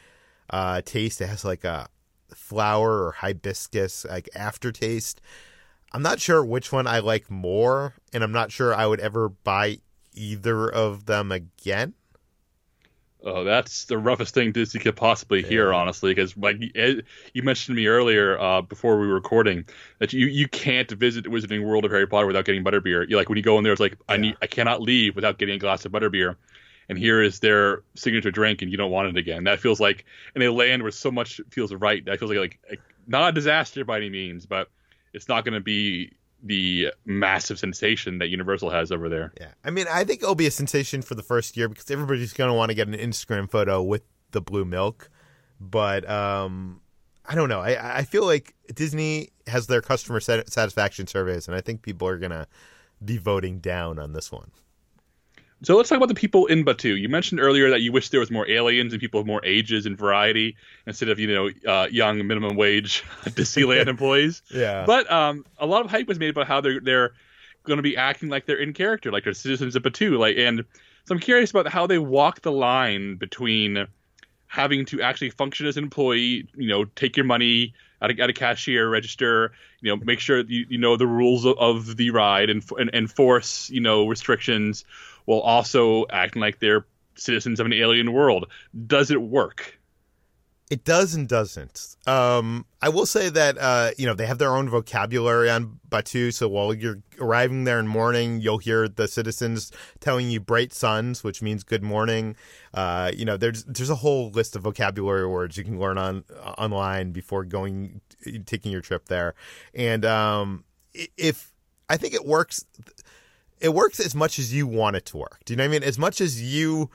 uh, taste. It has like a flower or hibiscus like aftertaste. I'm not sure which one I like more, and I'm not sure I would ever buy either of them again. Oh, that's the roughest thing Disney could possibly yeah. hear, honestly. Because like you mentioned to me earlier uh, before we were recording that you you can't visit the Wizarding World of Harry Potter without getting butterbeer. You like when you go in there, it's like yeah. I need I cannot leave without getting a glass of butterbeer and here is their signature drink, and you don't want it again. That feels like in a land where so much feels right. That feels like like not a disaster by any means, but it's not going to be the massive sensation that Universal has over there. Yeah, I mean, I think it'll be a sensation for the first year because everybody's going to want to get an Instagram photo with the blue milk, but um, I don't know. I I feel like Disney has their customer satisfaction surveys, and I think people are gonna be voting down on this one. So let's talk about the people in Batuu. You mentioned earlier that you wish there was more aliens and people of more ages and variety instead of you know uh, young minimum wage [laughs] Disneyland [laughs] employees. Yeah. But um, a lot of hype was made about how they're they're going to be acting like they're in character, like they're citizens of Batuu. Like, and so I'm curious about how they walk the line between having to actually function as an employee, you know, take your money at a, at a cashier register, you know, make sure you, you know the rules of, of the ride and, and enforce, you know, restrictions while also acting like they're citizens of an alien world. Does it work? It does and doesn't. Um, I will say that uh, you know they have their own vocabulary on Batuu. So while you're arriving there in morning, you'll hear the citizens telling you "bright suns," which means good morning. Uh, you know, there's there's a whole list of vocabulary words you can learn on uh, online before going taking your trip there. And um, if I think it works, it works as much as you want it to work. Do you know what I mean? As much as you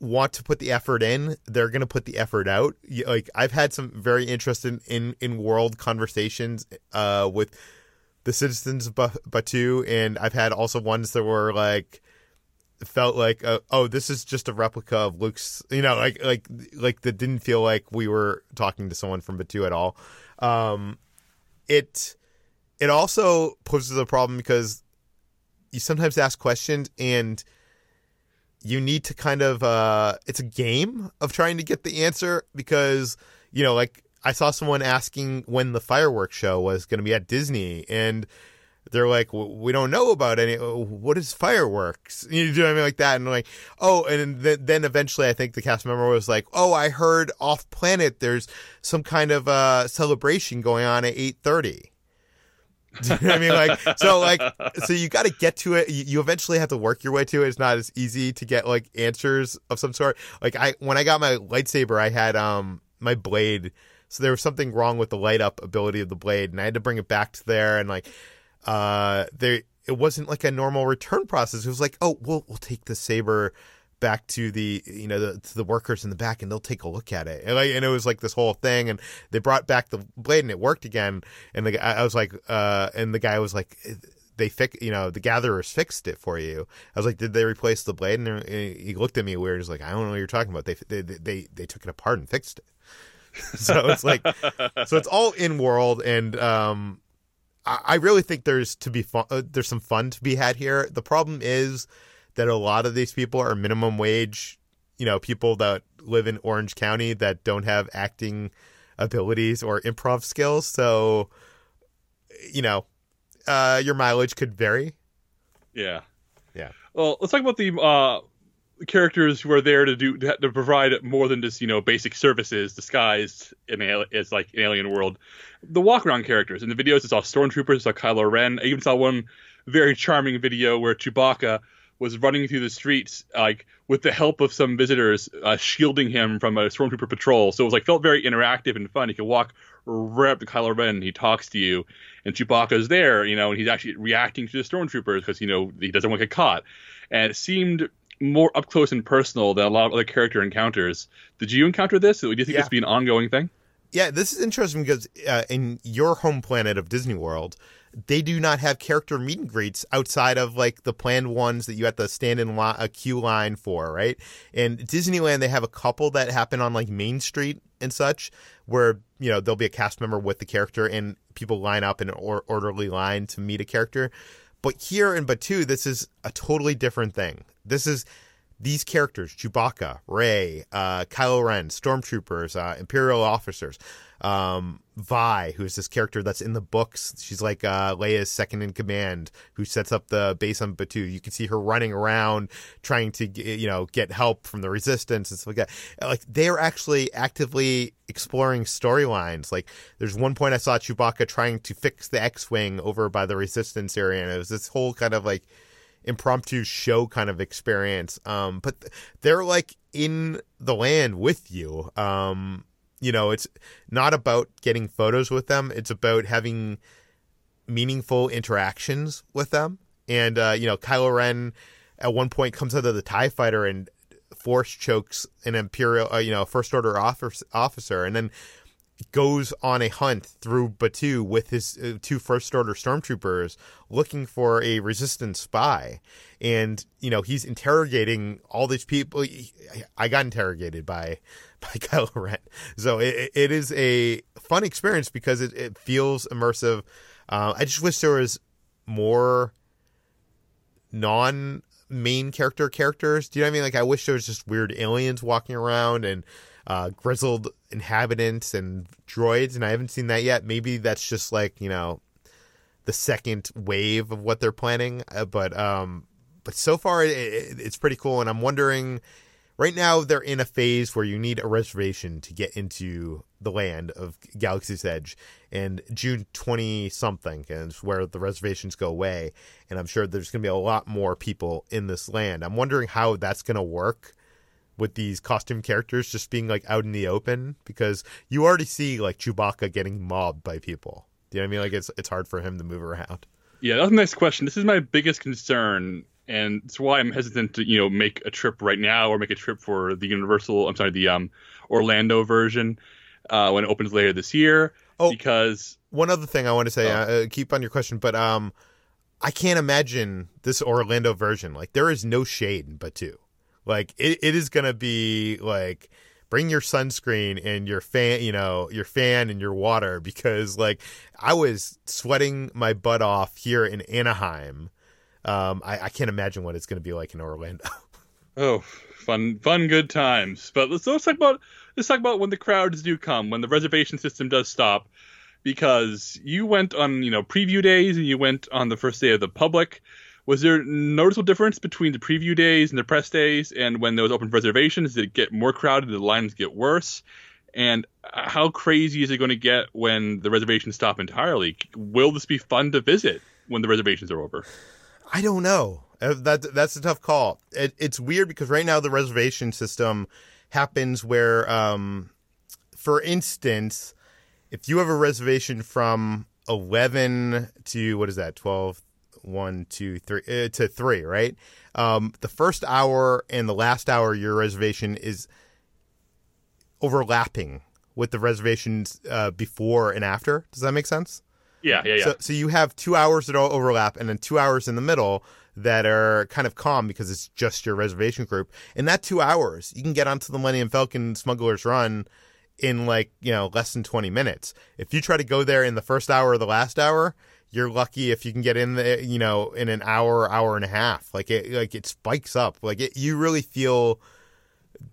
want to put the effort in, they're going to put the effort out. Like I've had some very interesting in in world conversations uh, with the citizens of Batuu, and I've had also ones that were like felt like uh, oh this is just a replica of Luke's you know like like like that didn't feel like we were talking to someone from Batuu at all. Um, it it also poses a problem because you sometimes ask questions and you need to kind of uh it's a game of trying to get the answer because you know like I saw someone asking when the fireworks show was going to be at Disney and they're like we don't know about any what is fireworks? [laughs] You know what I mean? Like that. And like oh and then, then eventually I think the cast member was like oh I heard off planet there's some kind of uh celebration going on at 8:30 [laughs] I mean, like, so, like, so you got to get to it. You, you, eventually have to work your way to it. It's not as easy to get like answers of some sort. Like, I when I got my lightsaber, I had um my blade, so there was something wrong with the light up ability of the blade, and I had to bring it back to there, and like, uh, there it wasn't like a normal return process. It was like, oh, we'll we'll take the saber back to the you know the, to the workers in the back and they'll take a look at it. And, like, and it was like this whole thing and they brought back the blade and it worked again. And the, I was like uh and the guy was like they fix you know the gatherers fixed it for you. I was like did they replace the blade? And he looked at me weird. He's like I don't know what you're talking about. They they they, they took it apart and fixed it. [laughs] So it's like so it's all in world and um I, really think there's to be fun uh, there's some fun to be had here. The problem is that a lot of these people are minimum wage, you know, people that live in Orange County that don't have acting abilities or improv skills. So, you know, uh, your mileage could vary. Yeah. Yeah. Well, let's talk about the uh, characters who are there to do to provide more than just you know basic services disguised in as like an alien world. The walk around characters in the videos, I saw stormtroopers, I saw Kylo Ren. I even saw one very charming video where Chewbacca was running through the streets like with the help of some visitors uh, shielding him from a stormtrooper patrol. So it was like felt very interactive and fun. He could walk right up to Kylo Ren and he talks to you, and Chewbacca's there, you know, and he's actually reacting to the stormtroopers because you know he doesn't want to get caught. And it seemed more up close and personal than a lot of other character encounters. Did you encounter this? Do you think yeah. this would be an ongoing thing? Yeah, this is interesting because uh, in your home planet of Disney World, they do not have character meet and greets outside of like the planned ones that you have to stand in a queue line for, right? And Disneyland, they have a couple that happen on like Main Street and such, where you know there'll be a cast member with the character and people line up in an or- orderly line to meet a character. But here in Batuu, this is a totally different thing. This is these characters: Chewbacca, Rey, uh, Kylo Ren, stormtroopers, uh, Imperial officers um, Vi, who's this character that's in the books. She's like uh, Leia's second in command, who sets up the base on Batuu. You can see her running around trying to, you know, get help from the resistance and stuff like that. Like they're actually actively exploring storylines. Like there's one point I saw Chewbacca trying to fix the X-wing over by the resistance area, and it was this whole kind of like impromptu show kind of experience. Um, but they're like in the land with you. Um, you know, it's not about getting photos with them. It's about having meaningful interactions with them. And uh, you know, Kylo Ren at one point comes out of the Tie Fighter and force chokes an Imperial, uh, you know, First Order officer, and then goes on a hunt through Batuu with his uh, two first order stormtroopers looking for a resistance spy and you know he's interrogating all these people I got interrogated by [laughs] by Kylo Ren so it, it is a fun experience because it, it feels immersive uh, I just wish there was more non main character characters do you know what I mean like I wish there was just weird aliens walking around and uh, grizzled inhabitants and droids, and I haven't seen that yet. Maybe that's just like you know the second wave of what they're planning, uh, but um, but so far it, it, it's pretty cool, and I'm wondering. Right now, they're in a phase where you need a reservation to get into the land of Galaxy's Edge, and June twenty something is where the reservations go away. And I'm sure there's going to be a lot more people in this land. I'm wondering how that's going to work with these costume characters just being like out in the open because you already see like Chewbacca getting mobbed by people. Do you know what I mean? Like it's it's hard for him to move around. Yeah, that's the next question. This is my biggest concern, and it's why I'm hesitant to you know make a trip right now or make a trip for the Universal. I'm sorry, the um Orlando version uh, when it opens later this year. Oh, because one other thing I want to say, oh. uh, keep on your question, but um, I can't imagine this Orlando version. Like there is no shade in Batuu. Like it, it is gonna be like bring your sunscreen and your fan, you know, your fan and your water [laughs] because like I was sweating my butt off here in Anaheim. Um, I, I can't imagine what it's gonna be like in Orlando. [laughs] oh, fun, fun, good times. But let's, let's talk about let's talk about when the crowds do come, when the reservation system does stop, because you went on you know preview days and you went on the first day of the public was there noticeable difference between the preview days and the press days and when there was open reservations? Did it get more crowded? Did the lines get worse? And how crazy is it going to get when the reservations stop entirely? Will this be fun to visit when the reservations are over? I don't know. Uh, that that's a tough call. It, it's weird because right now the reservation system happens where, um, for instance, if you have a reservation from eleven to what is that twelve, one, two, three uh, to three, right? Um, the first hour and the last hour, your reservation is overlapping with the reservations uh, before and after. Does that make sense? Yeah, yeah, yeah. So, so you have two hours that all overlap, and then two hours in the middle that are kind of calm because it's just your reservation group. In that two hours, you can get onto the Millennium Falcon Smuggler's Run in like you know less than 20 minutes if you try to go there in the first hour or the last hour you're lucky if you can get in there, you know, in an hour, hour and a half. Like it, like it spikes up. Like it, you really feel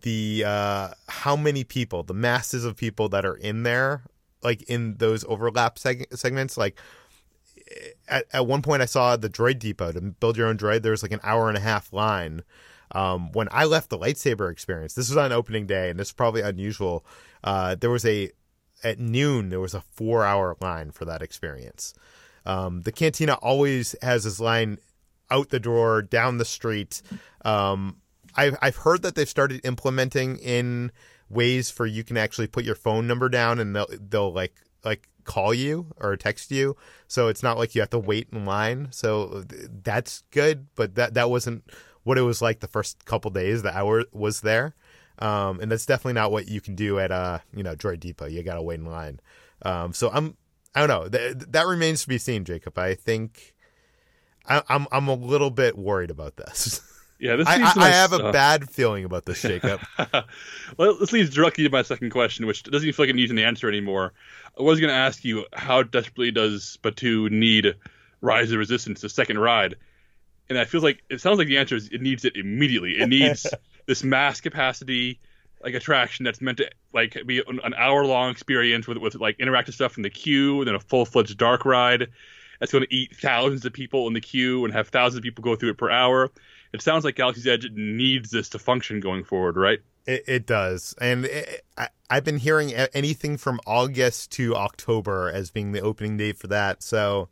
the uh, how many people, the masses of people that are in there, like in those overlap seg- segments. Like at, at one point, I saw the Droid Depot to build your own droid. There was like an hour and a half line. Um, when I left the lightsaber experience, this was on opening day, and this is probably unusual. Uh, there was a at noon there was a four hour line for that experience. Um, the cantina always has this line out the door, down the street. Um, I've I've heard that they've started implementing in ways for you can actually put your phone number down and they'll they'll like like call you or text you. So it's not like you have to wait in line. So that's good, but that that wasn't what it was like the first couple days that I was there. Um, and that's definitely not what you can do at uh you know Droid Depot. You got to wait in line. Um, so I'm I don't know. That, that remains to be seen, Jacob. I think I, I'm, I'm a little bit worried about this. [laughs] Yeah, this I, I, I have a bad feeling about this, Jacob. [laughs] well, this leads directly to my second question, which doesn't even feel like it needs an answer anymore. I was going to ask you, how desperately does Batuu need Rise of Resistance, the second ride? And that feels like it sounds like the answer is it needs it immediately. It needs [laughs] this mass capacity like attraction that's meant to like be an hour long experience with with like interactive stuff from the queue, and then a full fledged dark ride that's going to eat thousands of people in the queue and have thousands of people go through it per hour. It sounds like Galaxy's Edge needs this to function going forward, right? It, it does, and it, I, I've been hearing anything from August to October as being the opening date for that. So,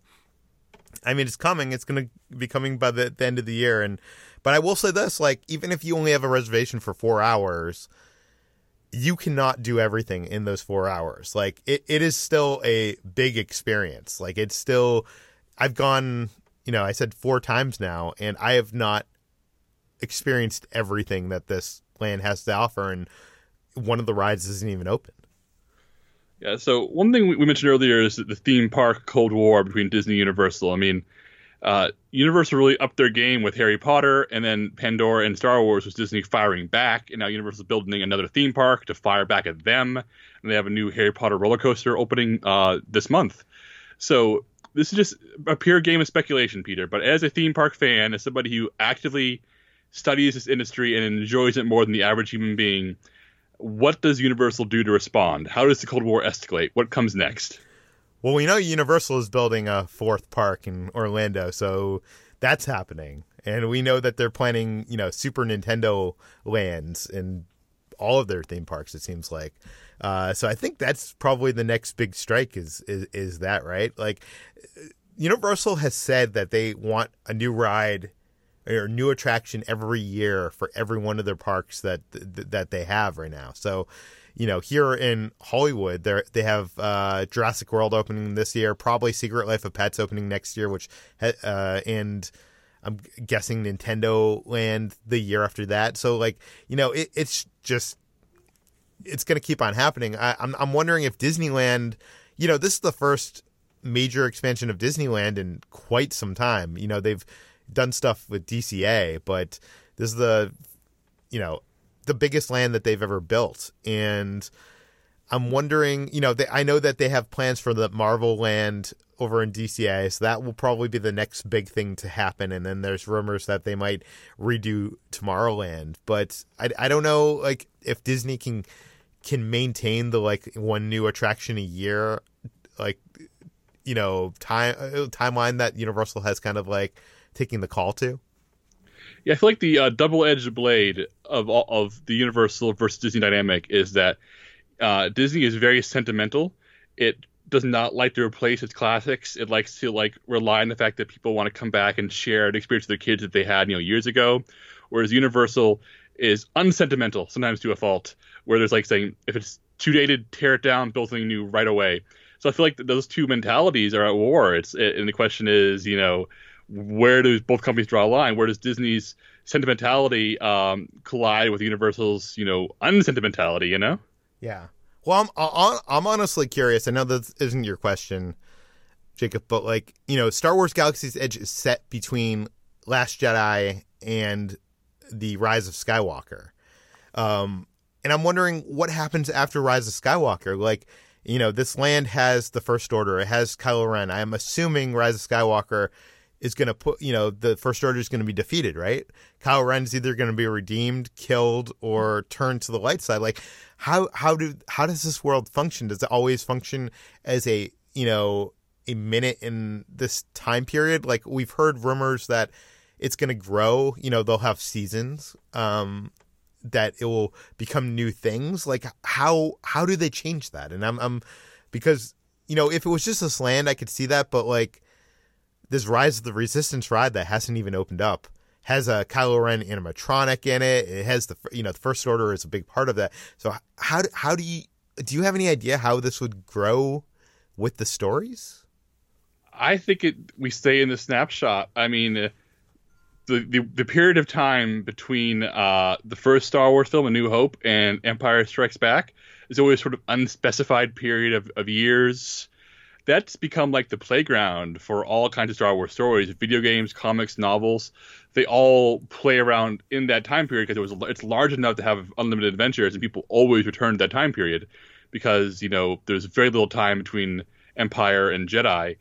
I mean, it's coming. It's going to be coming by the, the end of the year, and but I will say this: like, even if you only have a reservation for four hours you cannot do everything in those four hours. Like it, it is still a big experience. Like it's still, I've gone, you know, I said four times now, and I have not experienced everything that this land has to offer, and one of the rides isn't even open. Yeah. So one thing we mentioned earlier is the theme park Cold War between Disney and Universal. I mean, uh, Universal really upped their game with Harry Potter, and then Pandora and Star Wars was Disney firing back, and now Universal's building another theme park to fire back at them, and they have a new Harry Potter roller coaster opening uh, this month. So this is just a pure game of speculation, Peter. But as a theme park fan, as somebody who actively studies this industry and enjoys it more than the average human being, what does Universal do to respond? How does the Cold War escalate? What comes next? Well, we know Universal is building a fourth park in Orlando, so that's happening. And we know that they're planning, you know, Super Nintendo lands in all of their theme parks. It seems like. Uh, so I think that's probably the next big strike. Is is is that right? Like, Universal has said that they want a new ride or new attraction every year for every one of their parks that that they have right now. So you know, here in Hollywood, they they have uh, Jurassic World opening this year, probably Secret Life of Pets opening next year, which uh, and I'm guessing Nintendo Land the year after that. So like, you know, it, it's just it's going to keep on happening. I, I'm I'm wondering if Disneyland, you know, this is the first major expansion of Disneyland in quite some time. You know, they've done stuff with DCA, but this is the you know the biggest land that they've ever built. And I'm wondering, you know, they, I know that they have plans for the Marvel land over in DCA, so that will probably be the next big thing to happen. And then there's rumors that they might redo Tomorrowland, but I, I don't know, like if Disney can can maintain the like one new attraction a year, like you know time timeline that Universal has kind of like taking the call to. Yeah, I feel like the uh, double-edged blade of of the Universal versus Disney dynamic is that uh, Disney is very sentimental. It does not like to replace its classics. It likes to like rely on the fact that people want to come back and share an experience with their kids that they had you know years ago. Whereas Universal is unsentimental, sometimes to a fault, where there's like saying if it's too dated, tear it down, build something new right away. So I feel like those two mentalities are at war. It's and the question is, you know, where do both companies draw a line? Where does Disney's sentimentality um, collide with Universal's, you know, unsentimentality? You know? Yeah. Well, I'm I'm honestly curious. I know this isn't your question, Jacob, but like you know, Star Wars: Galaxy's Edge is set between Last Jedi and the Rise of Skywalker. Um, and I'm wondering what happens after Rise of Skywalker. Like, you know, this land has the First Order. It has Kylo Ren. I'm assuming Rise of Skywalker is going to put, you know, the First Order is going to be defeated, right? Kylo Ren is either going to be redeemed, killed, or turned to the light side. Like, how how do how does this world function? Does it always function as a you know a minute in this time period? Like we've heard rumors that it's going to grow. You know, they'll have seasons. Um, that it will become new things. Like how how do they change that? And I'm I'm because you know if it was just this land, I could see that, but like this Rise of the Resistance ride that hasn't even opened up has a Kylo Ren animatronic in it. It has the you know the First Order is a big part of that. So how how do you do you have any idea how this would grow with the stories? I think it we stay in the snapshot. I mean, uh, the the, the period of time between uh, the first Star Wars film, A New Hope, and Empire Strikes Back is always sort of unspecified period of, of years that's become like the playground for all kinds of Star Wars stories, video games, comics, novels. They all play around in that time period because it was it's large enough to have unlimited adventures, and people always return to that time period because you know there's very little time between Empire and Jedi.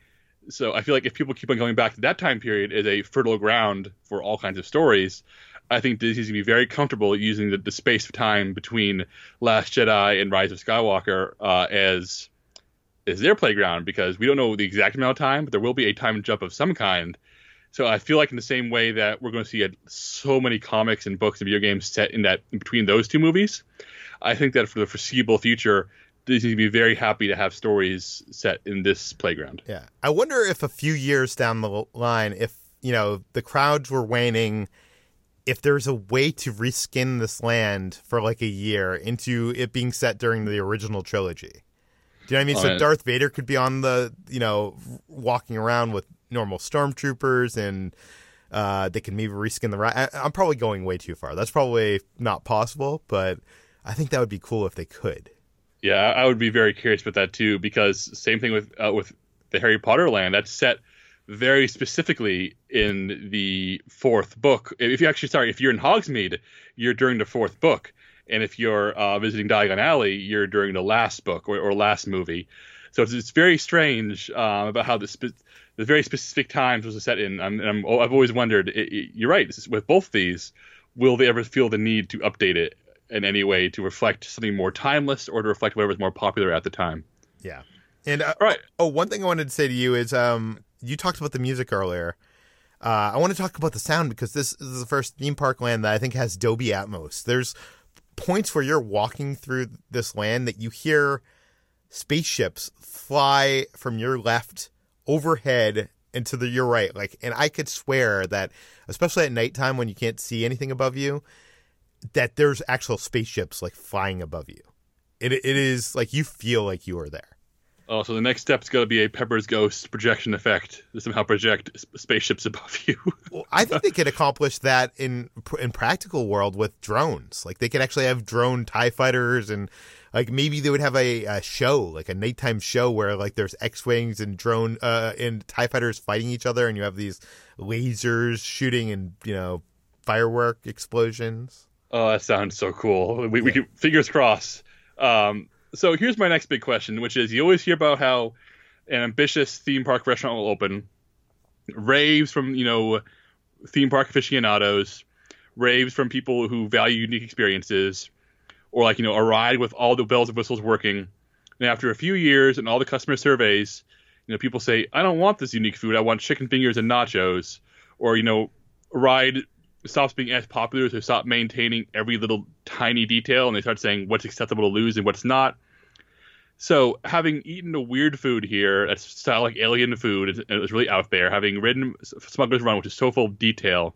So I feel like if people keep on going back to that time period as a fertile ground for all kinds of stories, I think Disney's gonna be very comfortable using the, the space of time between Last Jedi and Rise of Skywalker uh, as is their playground because we don't know the exact amount of time, but there will be a time jump of some kind. So I feel like in the same way that we're going to see a, so many comics and books and video games set in that in between those two movies, I think that for the foreseeable future, Disney to be very happy to have stories set in this playground. Yeah, I wonder if a few years down the line, if you know the crowds were waning, if there's a way to reskin this land for like a year into it being set during the original trilogy. Do you know what I mean? so Darth Vader could be on the, you know, walking around with normal stormtroopers and uh, they can maybe reskin the ride. I'm probably going way too far. That's probably not possible, but I think that would be cool if they could. Yeah, I would be very curious about that too, because same thing with uh, with the Harry Potter land. That's set very specifically in the fourth book. If you actually, sorry, if you're in Hogsmeade, you're during the fourth book, and if you're uh, visiting Diagon Alley, you're during the last book or, or last movie. So it's, it's very strange um, about how the, spe- the very specific times was set in. I'm, I'm, I've always wondered. It, it, you're right. With both these, will they ever feel the need to update it in any way to reflect something more timeless or to reflect whatever's more popular at the time? Yeah. And uh, right. Oh, one thing I wanted to say to you is, um, you talked about the music earlier. Uh, I want to talk about the sound because this is the first theme park land that I think has Dolby Atmos. There's points where you're walking through this land that you hear spaceships fly from your left overhead and to the your right. Like, and I could swear that, especially at nighttime when you can't see anything above you, that there's actual spaceships like flying above you. It it is like you feel like you are there. Oh, so the next step is going to be a Pepper's Ghost projection effect to somehow project spaceships above you. [laughs] well, I think they could accomplish that in in practical world with drones. Like they could actually have drone Tie fighters, and like maybe they would have a, a show, like a nighttime show where like there's X wings and drone uh, and Tie fighters fighting each other, and you have these lasers shooting and you know firework explosions. Oh, that sounds so cool. We, yeah. we could fingers crossed. Um, so here's my next big question, which is you always hear about how an ambitious theme park restaurant will open, raves from you know theme park aficionados, raves from people who value unique experiences, or like you know a ride with all the bells and whistles working. And after a few years and all the customer surveys, you know people say, I don't want this unique food. I want chicken fingers and nachos, or you know a ride stops being as popular, so they stop maintaining every little tiny detail, and they start saying what's acceptable to lose and what's not. So, having eaten a weird food here that's style like alien food, it was really out there, having ridden Smuggler's Run, which is so full of detail,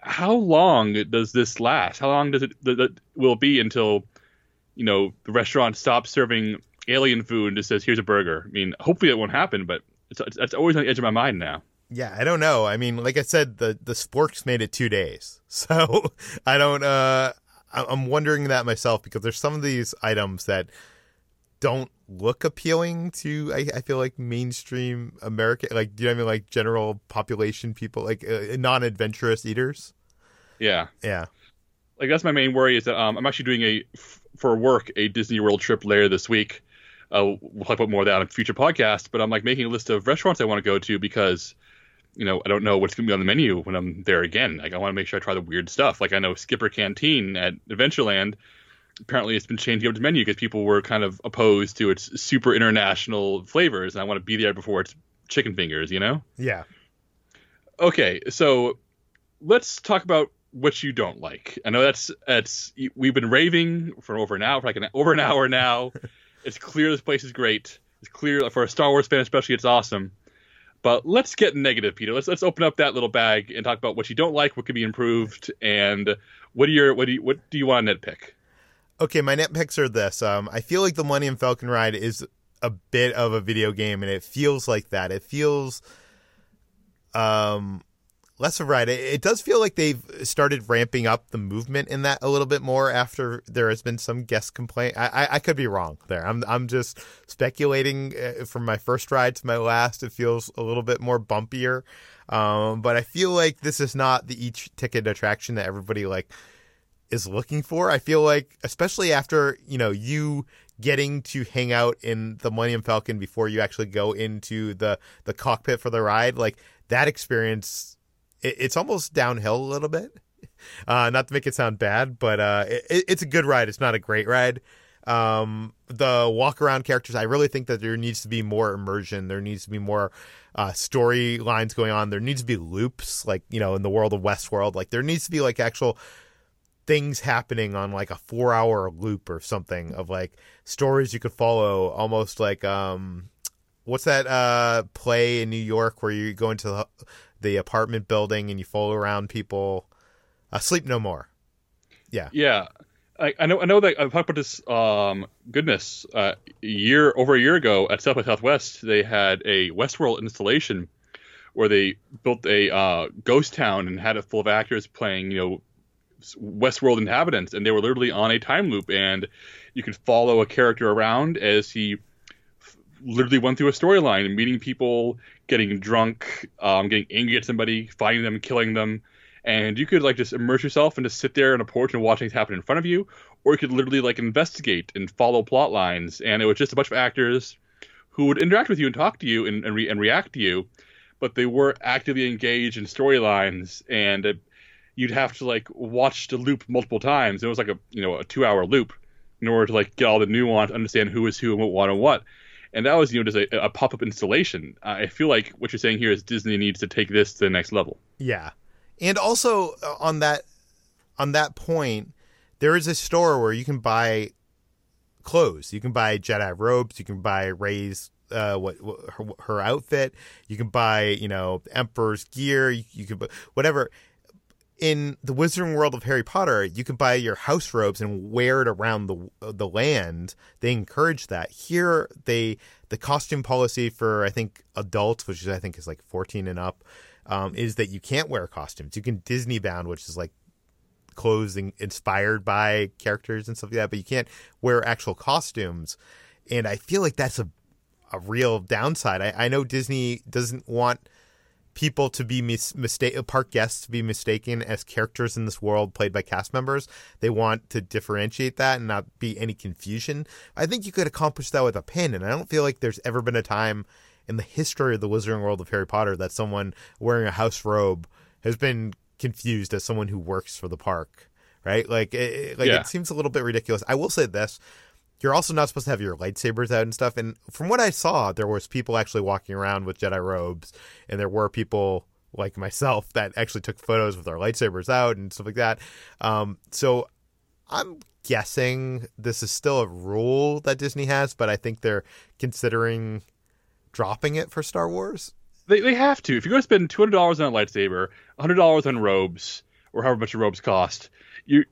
how long does this last? How long does it that will it be until you know the restaurant stops serving alien food and just says, "Here's a burger"? I mean, hopefully it won't happen, but it's, it's, it's always on the edge of my mind now. Yeah, I don't know. I mean, like I said, the the sporks made it two days, [laughs] so I don't. uh I'm wondering that myself because there's some of these items that don't look appealing to I, I, feel like mainstream American like do you know what I mean like general population people like uh, non-adventurous eaters. Yeah. Yeah. Like that's my main worry is that um, I'm actually doing a for work a Disney World trip later this week. Uh, we'll talk about more of that on future podcasts, but I'm like making a list of restaurants I want to go to because you know I don't know what's going to be on the menu when I'm there again. Like I want to make sure I try the weird stuff. Like I know Skipper Canteen at Adventureland apparently it's been changing up the menu because people were kind of opposed to its super international flavors. And I want to be there before it's chicken fingers, you know? Yeah. Okay, so let's talk about what you don't like. I know that's that's we've been raving for over an hour, for like an over an hour now. [laughs] it's clear this place is great. It's clear for a Star Wars fan, especially, it's awesome. But let's get negative, Peter. Let's let's open up that little bag and talk about what you don't like, what could be improved, and what do your what do you what do you want to nitpick? Okay, my nitpicks are this. Um, I feel like the Millennium Falcon ride is a bit of a video game, and it feels like that. It feels um, less of a ride. It, it does feel like they've started ramping up the movement in that a little bit more after there has been some guest complaint. I, I, I could be wrong there. I'm I'm just speculating. Uh, from my first ride to my last, it feels a little bit more bumpier. Um, but I feel like this is not the E-ticket attraction that everybody like is looking for. I feel like, especially after you know you getting to hang out in the Millennium Falcon before you actually go into the the cockpit for the ride, like that experience, it, it's almost downhill a little bit. [laughs] Uh, not to make it sound bad, but uh, it, it's a good ride. It's not a great ride. Um, the walk around characters, I really think that there needs to be more immersion. There needs to be more uh, storylines going on. There needs to be loops, like you know, in the world of Westworld. Like there needs to be like actual things happening on like a four hour loop or something of like stories you could follow almost like um what's that uh play in New York where you go into the, the apartment building and you follow around people? Uh, sleep no more. Yeah. Yeah. I, I know I know that I've talked about this um goodness uh year over a year ago at South by Southwest they had a Westworld installation where they built a uh, ghost town and had it full of actors playing you know Westworld inhabitants, and they were literally on a time loop. And you could follow a character around as he f- literally went through a storyline, meeting people, getting drunk, um, getting angry at somebody, finding them, killing them, and you could like just immerse yourself and just sit there on a porch and watch things happen in front of you, or you could literally like investigate and follow plot lines, and it was just a bunch of actors who would interact with you and talk to you and and, re- and react to you, but they were actively engaged in storylines, and uh, you'd have to like watch the loop multiple times. It was like a you know a two hour loop in order to like get all the nuance, understand who is who and what what and what. And that was you know just a, a pop up installation. I feel like what you're saying here is Disney needs to take this to the next level. Yeah, and also uh, on that on that point, there is a store where you can buy clothes. You can buy Jedi robes. You can buy Rey's uh, what, what her, her, outfit. You can buy you know Emperor's gear. You, you can whatever. In the Wizarding World of Harry Potter, you can buy your house robes and wear it around the the land. They encourage that. Here, they the costume policy for I think adults, which is I think is like fourteen and up, um, is that you can't wear costumes. You can Disney bound, which is like clothes inspired by characters and stuff like that, but you can't wear actual costumes. And I feel like that's a a real downside. I, I know Disney doesn't want people to be mis- mistake park guests to be mistaken as characters in this world played by cast members. They want to differentiate that and not be any confusion. I think you could accomplish that with a pin, and I don't feel like there's ever been a time in the history of the Wizarding World of Harry Potter that someone wearing a house robe has been confused as someone who works for the park, right? Like, it, like yeah. it seems a little bit ridiculous. I will say this: you're also not supposed to have your lightsabers out and stuff. And from what I saw, there was people actually walking around with Jedi robes, and there were people like myself [laughs] that actually took photos with our lightsabers out and stuff like that. Um, so I'm guessing this is still a rule that Disney has, but I think they're considering dropping it for Star Wars? They, they have to. If you're going to spend two hundred dollars on a lightsaber, hundred dollars on robes, or however much your robes cost, you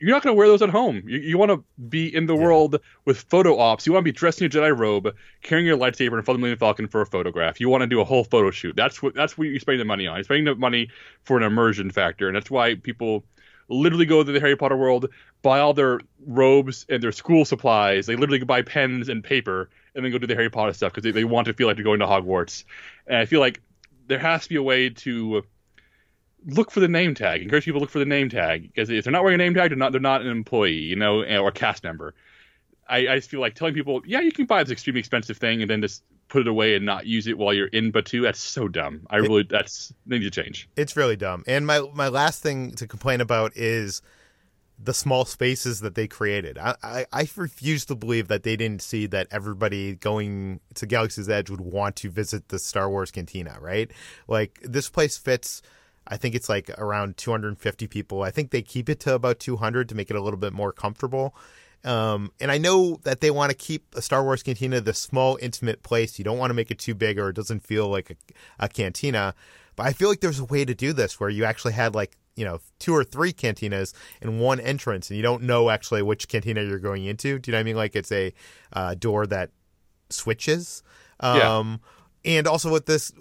you're not going to wear those at home. You, you want to be in the yeah. world with photo ops. You want to be dressed in your Jedi robe, carrying your lightsaber, and following the Falcon for a photograph. You want to do a whole photo shoot. That's what that's what you're spending the money on. You're spending the money for an immersion factor, and that's why people literally go to the Harry Potter world, buy all their robes and their school supplies. They literally buy pens and paper and then go do the Harry Potter stuff because they, they want to feel like they're going to Hogwarts. And I feel like there has to be a way to look for the name tag. Encourage people to look for the name tag because if they're not wearing a name tag, they're not they're not an employee, you know, or a cast member. I, I just feel like telling people, yeah, you can buy this extremely expensive thing and then just put it away and not use it while you're in Batuu. That's so dumb. I really that's they need to change. It's really dumb. And my my last thing to complain about is the small spaces that they created. I, I, I, refuse to believe that they didn't see that everybody going to Galaxy's Edge would want to visit the Star Wars Cantina, right? Like this place fits. I think it's like around 250 people. I think they keep it to about 200 to make it a little bit more comfortable. Um, and I know that they want to keep a Star Wars Cantina the small, intimate place. You don't want to make it too big or it doesn't feel like a, a cantina. But I feel like there's a way to do this where you actually had like you know two or three cantinas in one entrance and you don't know actually which cantina you're going into do you know what i mean like it's a uh, door that switches um, yeah. and also with this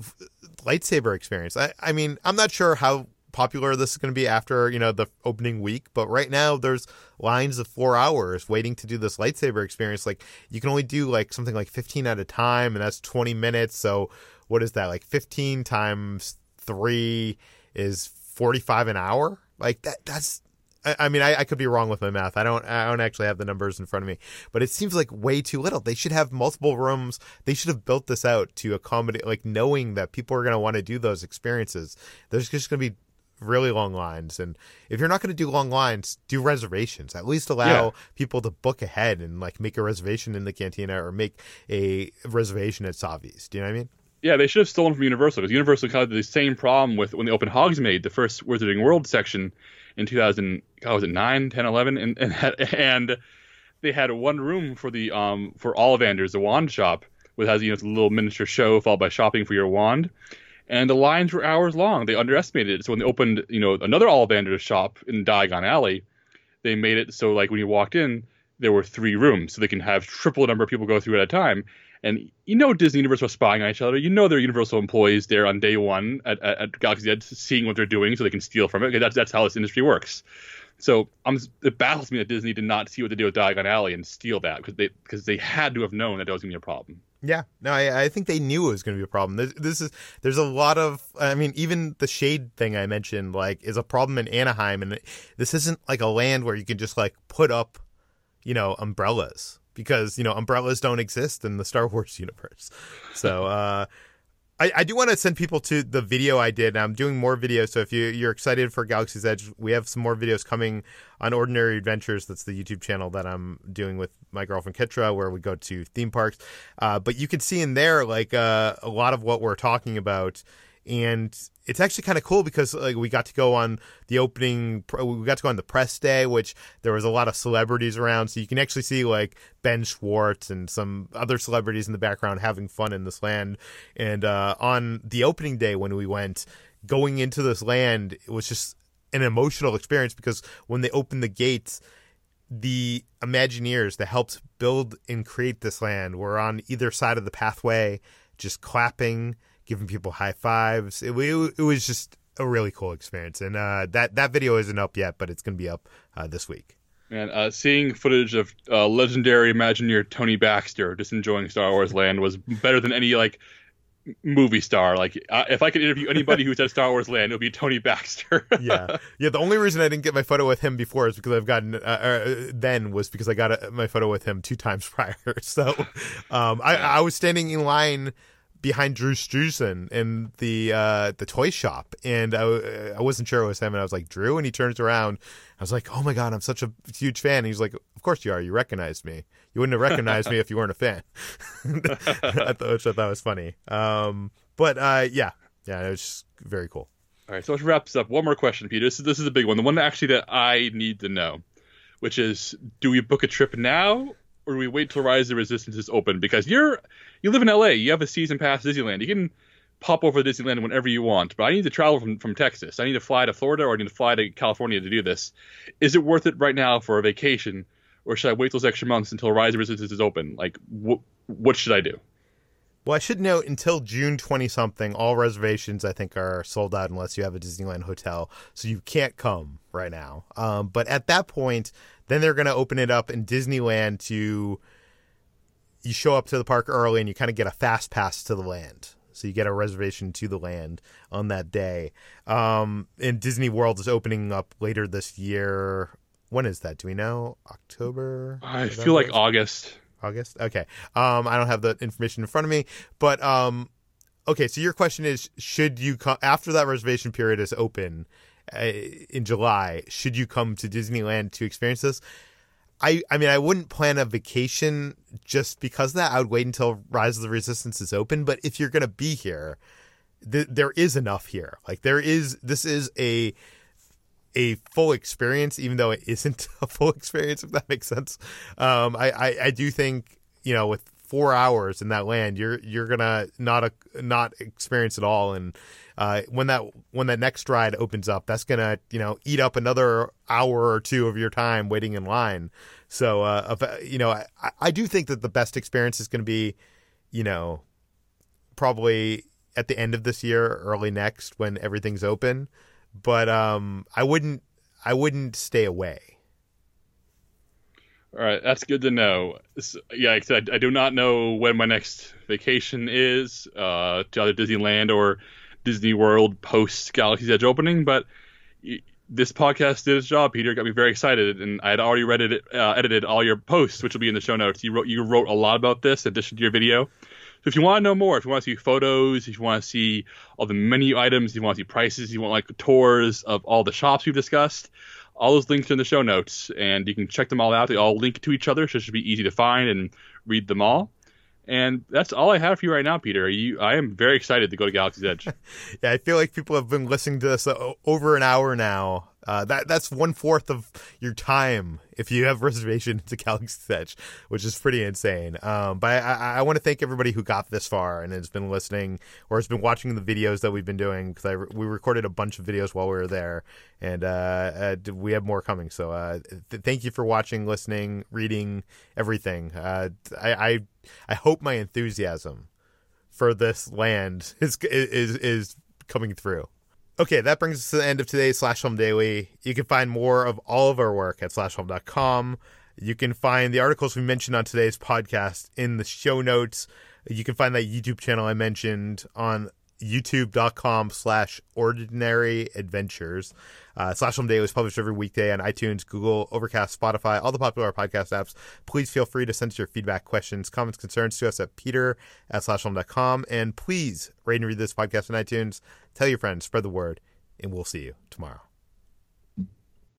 lightsaber experience. I, I mean i'm not sure how popular this is going to be after you know the opening week but right now there's lines of four hours waiting to do this lightsaber experience. Like you can only do like something like 15 at a time and that's 20 minutes. So what is that? Like 15 times three is 45 an hour? Like that that's I, mean, I, I, could be wrong with my math. I don't. I don't actually have the numbers in front of me, but it seems like way too little. They should have multiple rooms. They should have built this out to accommodate, like knowing that people are going to want to do those experiences. There's just going to be really long lines, and if you're not going to do long lines, do reservations. At least allow yeah. people to book ahead and like make a reservation in the cantina or make a reservation at Savi's. Do you know what I mean? Yeah, they should have stolen from Universal because Universal had the same problem with when they opened Hogsmeade, the first Wizarding World section in 2000, how was it 9, 10, 11, and and, and they had one room for the um for Ollivanders, the wand shop, which has you know a little miniature show followed by shopping for your wand, and the lines were hours long. They underestimated it. So when they opened you know another Ollivanders shop in Diagon Alley, they made it so like when you walked in there were three rooms, so they can have triple number of people go through at a time. And you know Disney Universal are spying on each other. You know they're Universal employees there on day one at, at, at Galaxy's Edge, seeing what they're doing so they can steal from it. Okay, that's that's how this industry works. So I'm, it baffles me that Disney did not see what they did with Diagon Alley and steal that because they because they had to have known that that was going to be a problem. Yeah, no, I, I think they knew it was going to be a problem. This, this, is there's a lot of, I mean, even the shade thing I mentioned, like, is a problem in Anaheim, and this isn't like a land where you can just like put up, you know, umbrellas because you know umbrellas don't exist in the Star Wars [laughs] universe. So, uh, I, I do want to send people to the video I did. I'm doing more videos, so if you, you're excited for Galaxy's Edge, we have some more videos coming on Ordinary Adventures. That's the YouTube channel that I'm doing with my girlfriend Kitra, where we go to theme parks. Uh, but you can see in there like uh, a lot of what we're talking about and it's actually kind of cool because like we got to go on the opening we got to go on the press day which there was a lot of celebrities around. So you can actually see like ben schwartz and some other celebrities in the background having fun in this land. And uh, on the opening day when we went going into this land it was just an emotional experience because when they opened the gates the imagineers that helped build and create this land were on either side of the pathway just clapping giving people high fives. It, it, it was just a really cool experience. And uh, that that video isn't up yet, but it's going to be up uh, this week. And uh, seeing footage of uh, legendary Imagineer Tony Baxter just enjoying Star Wars [laughs] Land was better than any like movie star. Like uh, if I could interview anybody who's at Star Wars Land, it would be Tony Baxter. [laughs] yeah, yeah. The only reason I didn't get my photo with him before is because I've gotten uh, uh, then was because I got a, my photo with him two times [laughs] prior. So um, I, I was standing in line behind Drew Struzan in the uh, the toy shop, and I, I wasn't sure it was him, and I was like Drew, and he turns around. I was like, oh my god, I'm such a huge fan. And he's like, of course you are. You recognized me. You wouldn't have recognized me if you weren't a fan. [laughs] I thought, which I thought was funny. Um, but uh, yeah, yeah, it was just very cool. All right, so let's wrap this up. One more question, Peter. This is this is a big one. The one actually that I need to know, which is, do we book a trip now or do we wait till Rise of the Resistance is open? Because you're you live in LA, you have a season pass Disneyland. You can pop over to Disneyland whenever you want. But I need to travel from, from Texas. I need to fly to Florida or I need to fly to California to do this. Is it worth it right now for a vacation, or should I wait those extra months until Rise of Resistance is open? Like, wh- what should I do? Well, I should note until June 20 something, all reservations I think are sold out unless you have a Disneyland hotel. So you can't come right now. Um, but at that point, then they're going to open it up in Disneyland to you show up to the park early and you kind of get a fast pass to the land. So you get a reservation to the land on that day. Um, and Disney World is opening up later this year. When is that? Do we know? October? I feel like August. August. Okay. Um, I don't have the information in front of me, but um, okay. So your question is: Should you come after that reservation period is open uh, in July? Should you come to Disneyland to experience this? I, I mean, I wouldn't plan a vacation just because that. I would wait until Rise of the Resistance is open. But if you're going to be here, th- there is enough here. Like there is, this is a a full experience, even though it isn't [laughs] a full experience. If that makes sense. Um, I, I, I do think you know with four hours in that land, you're you're gonna not a, not experience it all. And uh, when that when that next ride opens up, that's gonna you know eat up another hour or two of your time waiting in line. So uh, you know, I, I do think that the best experience is to be, you know, probably at the end of this year, early next, when everything's open. But um, I wouldn't I wouldn't stay away. All right, that's good to know. So, yeah, I, I do not know when my next vacation is uh, to either Disneyland or Disney World post Galaxy's Edge opening, but this podcast did its job. Peter got me very excited, and I had already read it, uh, edited all your posts, which will be in the show notes. You wrote you wrote a lot about this in addition to your video. So if you want to know more, if you want to see photos, if you want to see all the menu items, if you want to see prices, if you want like tours of all the shops we've discussed, all those links are in the show notes, and you can check them all out. They all link to each other, so it should be easy to find and read them all. And that's all I have for you right now, Peter. You, I am very excited to go to Galaxy's Edge. [laughs] yeah, I feel like people have been listening to this uh, over an hour now. Uh, that that's one fourth of your time if you have [laughs] reservation to Galaxy's Edge, which is pretty insane. Um, but I, I, want to thank everybody who got this far and has been listening or has been watching the videos that we've been doing because we recorded a bunch of videos while we were there, and uh, uh, we have more coming. So uh, th- thank you for watching, listening, reading, everything. Uh, I, I I hope my enthusiasm for this land [laughs] is is is coming through. Okay, that brings us to the end of today's Slash Film Daily. You can find more of all of our work at slashfilm.com. You can find the articles we mentioned on today's podcast in the show notes. You can find that YouTube channel I mentioned on youtube.com slash ordinary adventures. Uh, Slash Film Daily is published every weekday on iTunes, Google, Overcast, Spotify, all the popular podcast apps. Please feel free to send us your feedback, questions, comments, concerns to us at peter at slashfilm.com. And please rate and read this podcast on iTunes. Tell your friends, spread the word, and we'll see you tomorrow.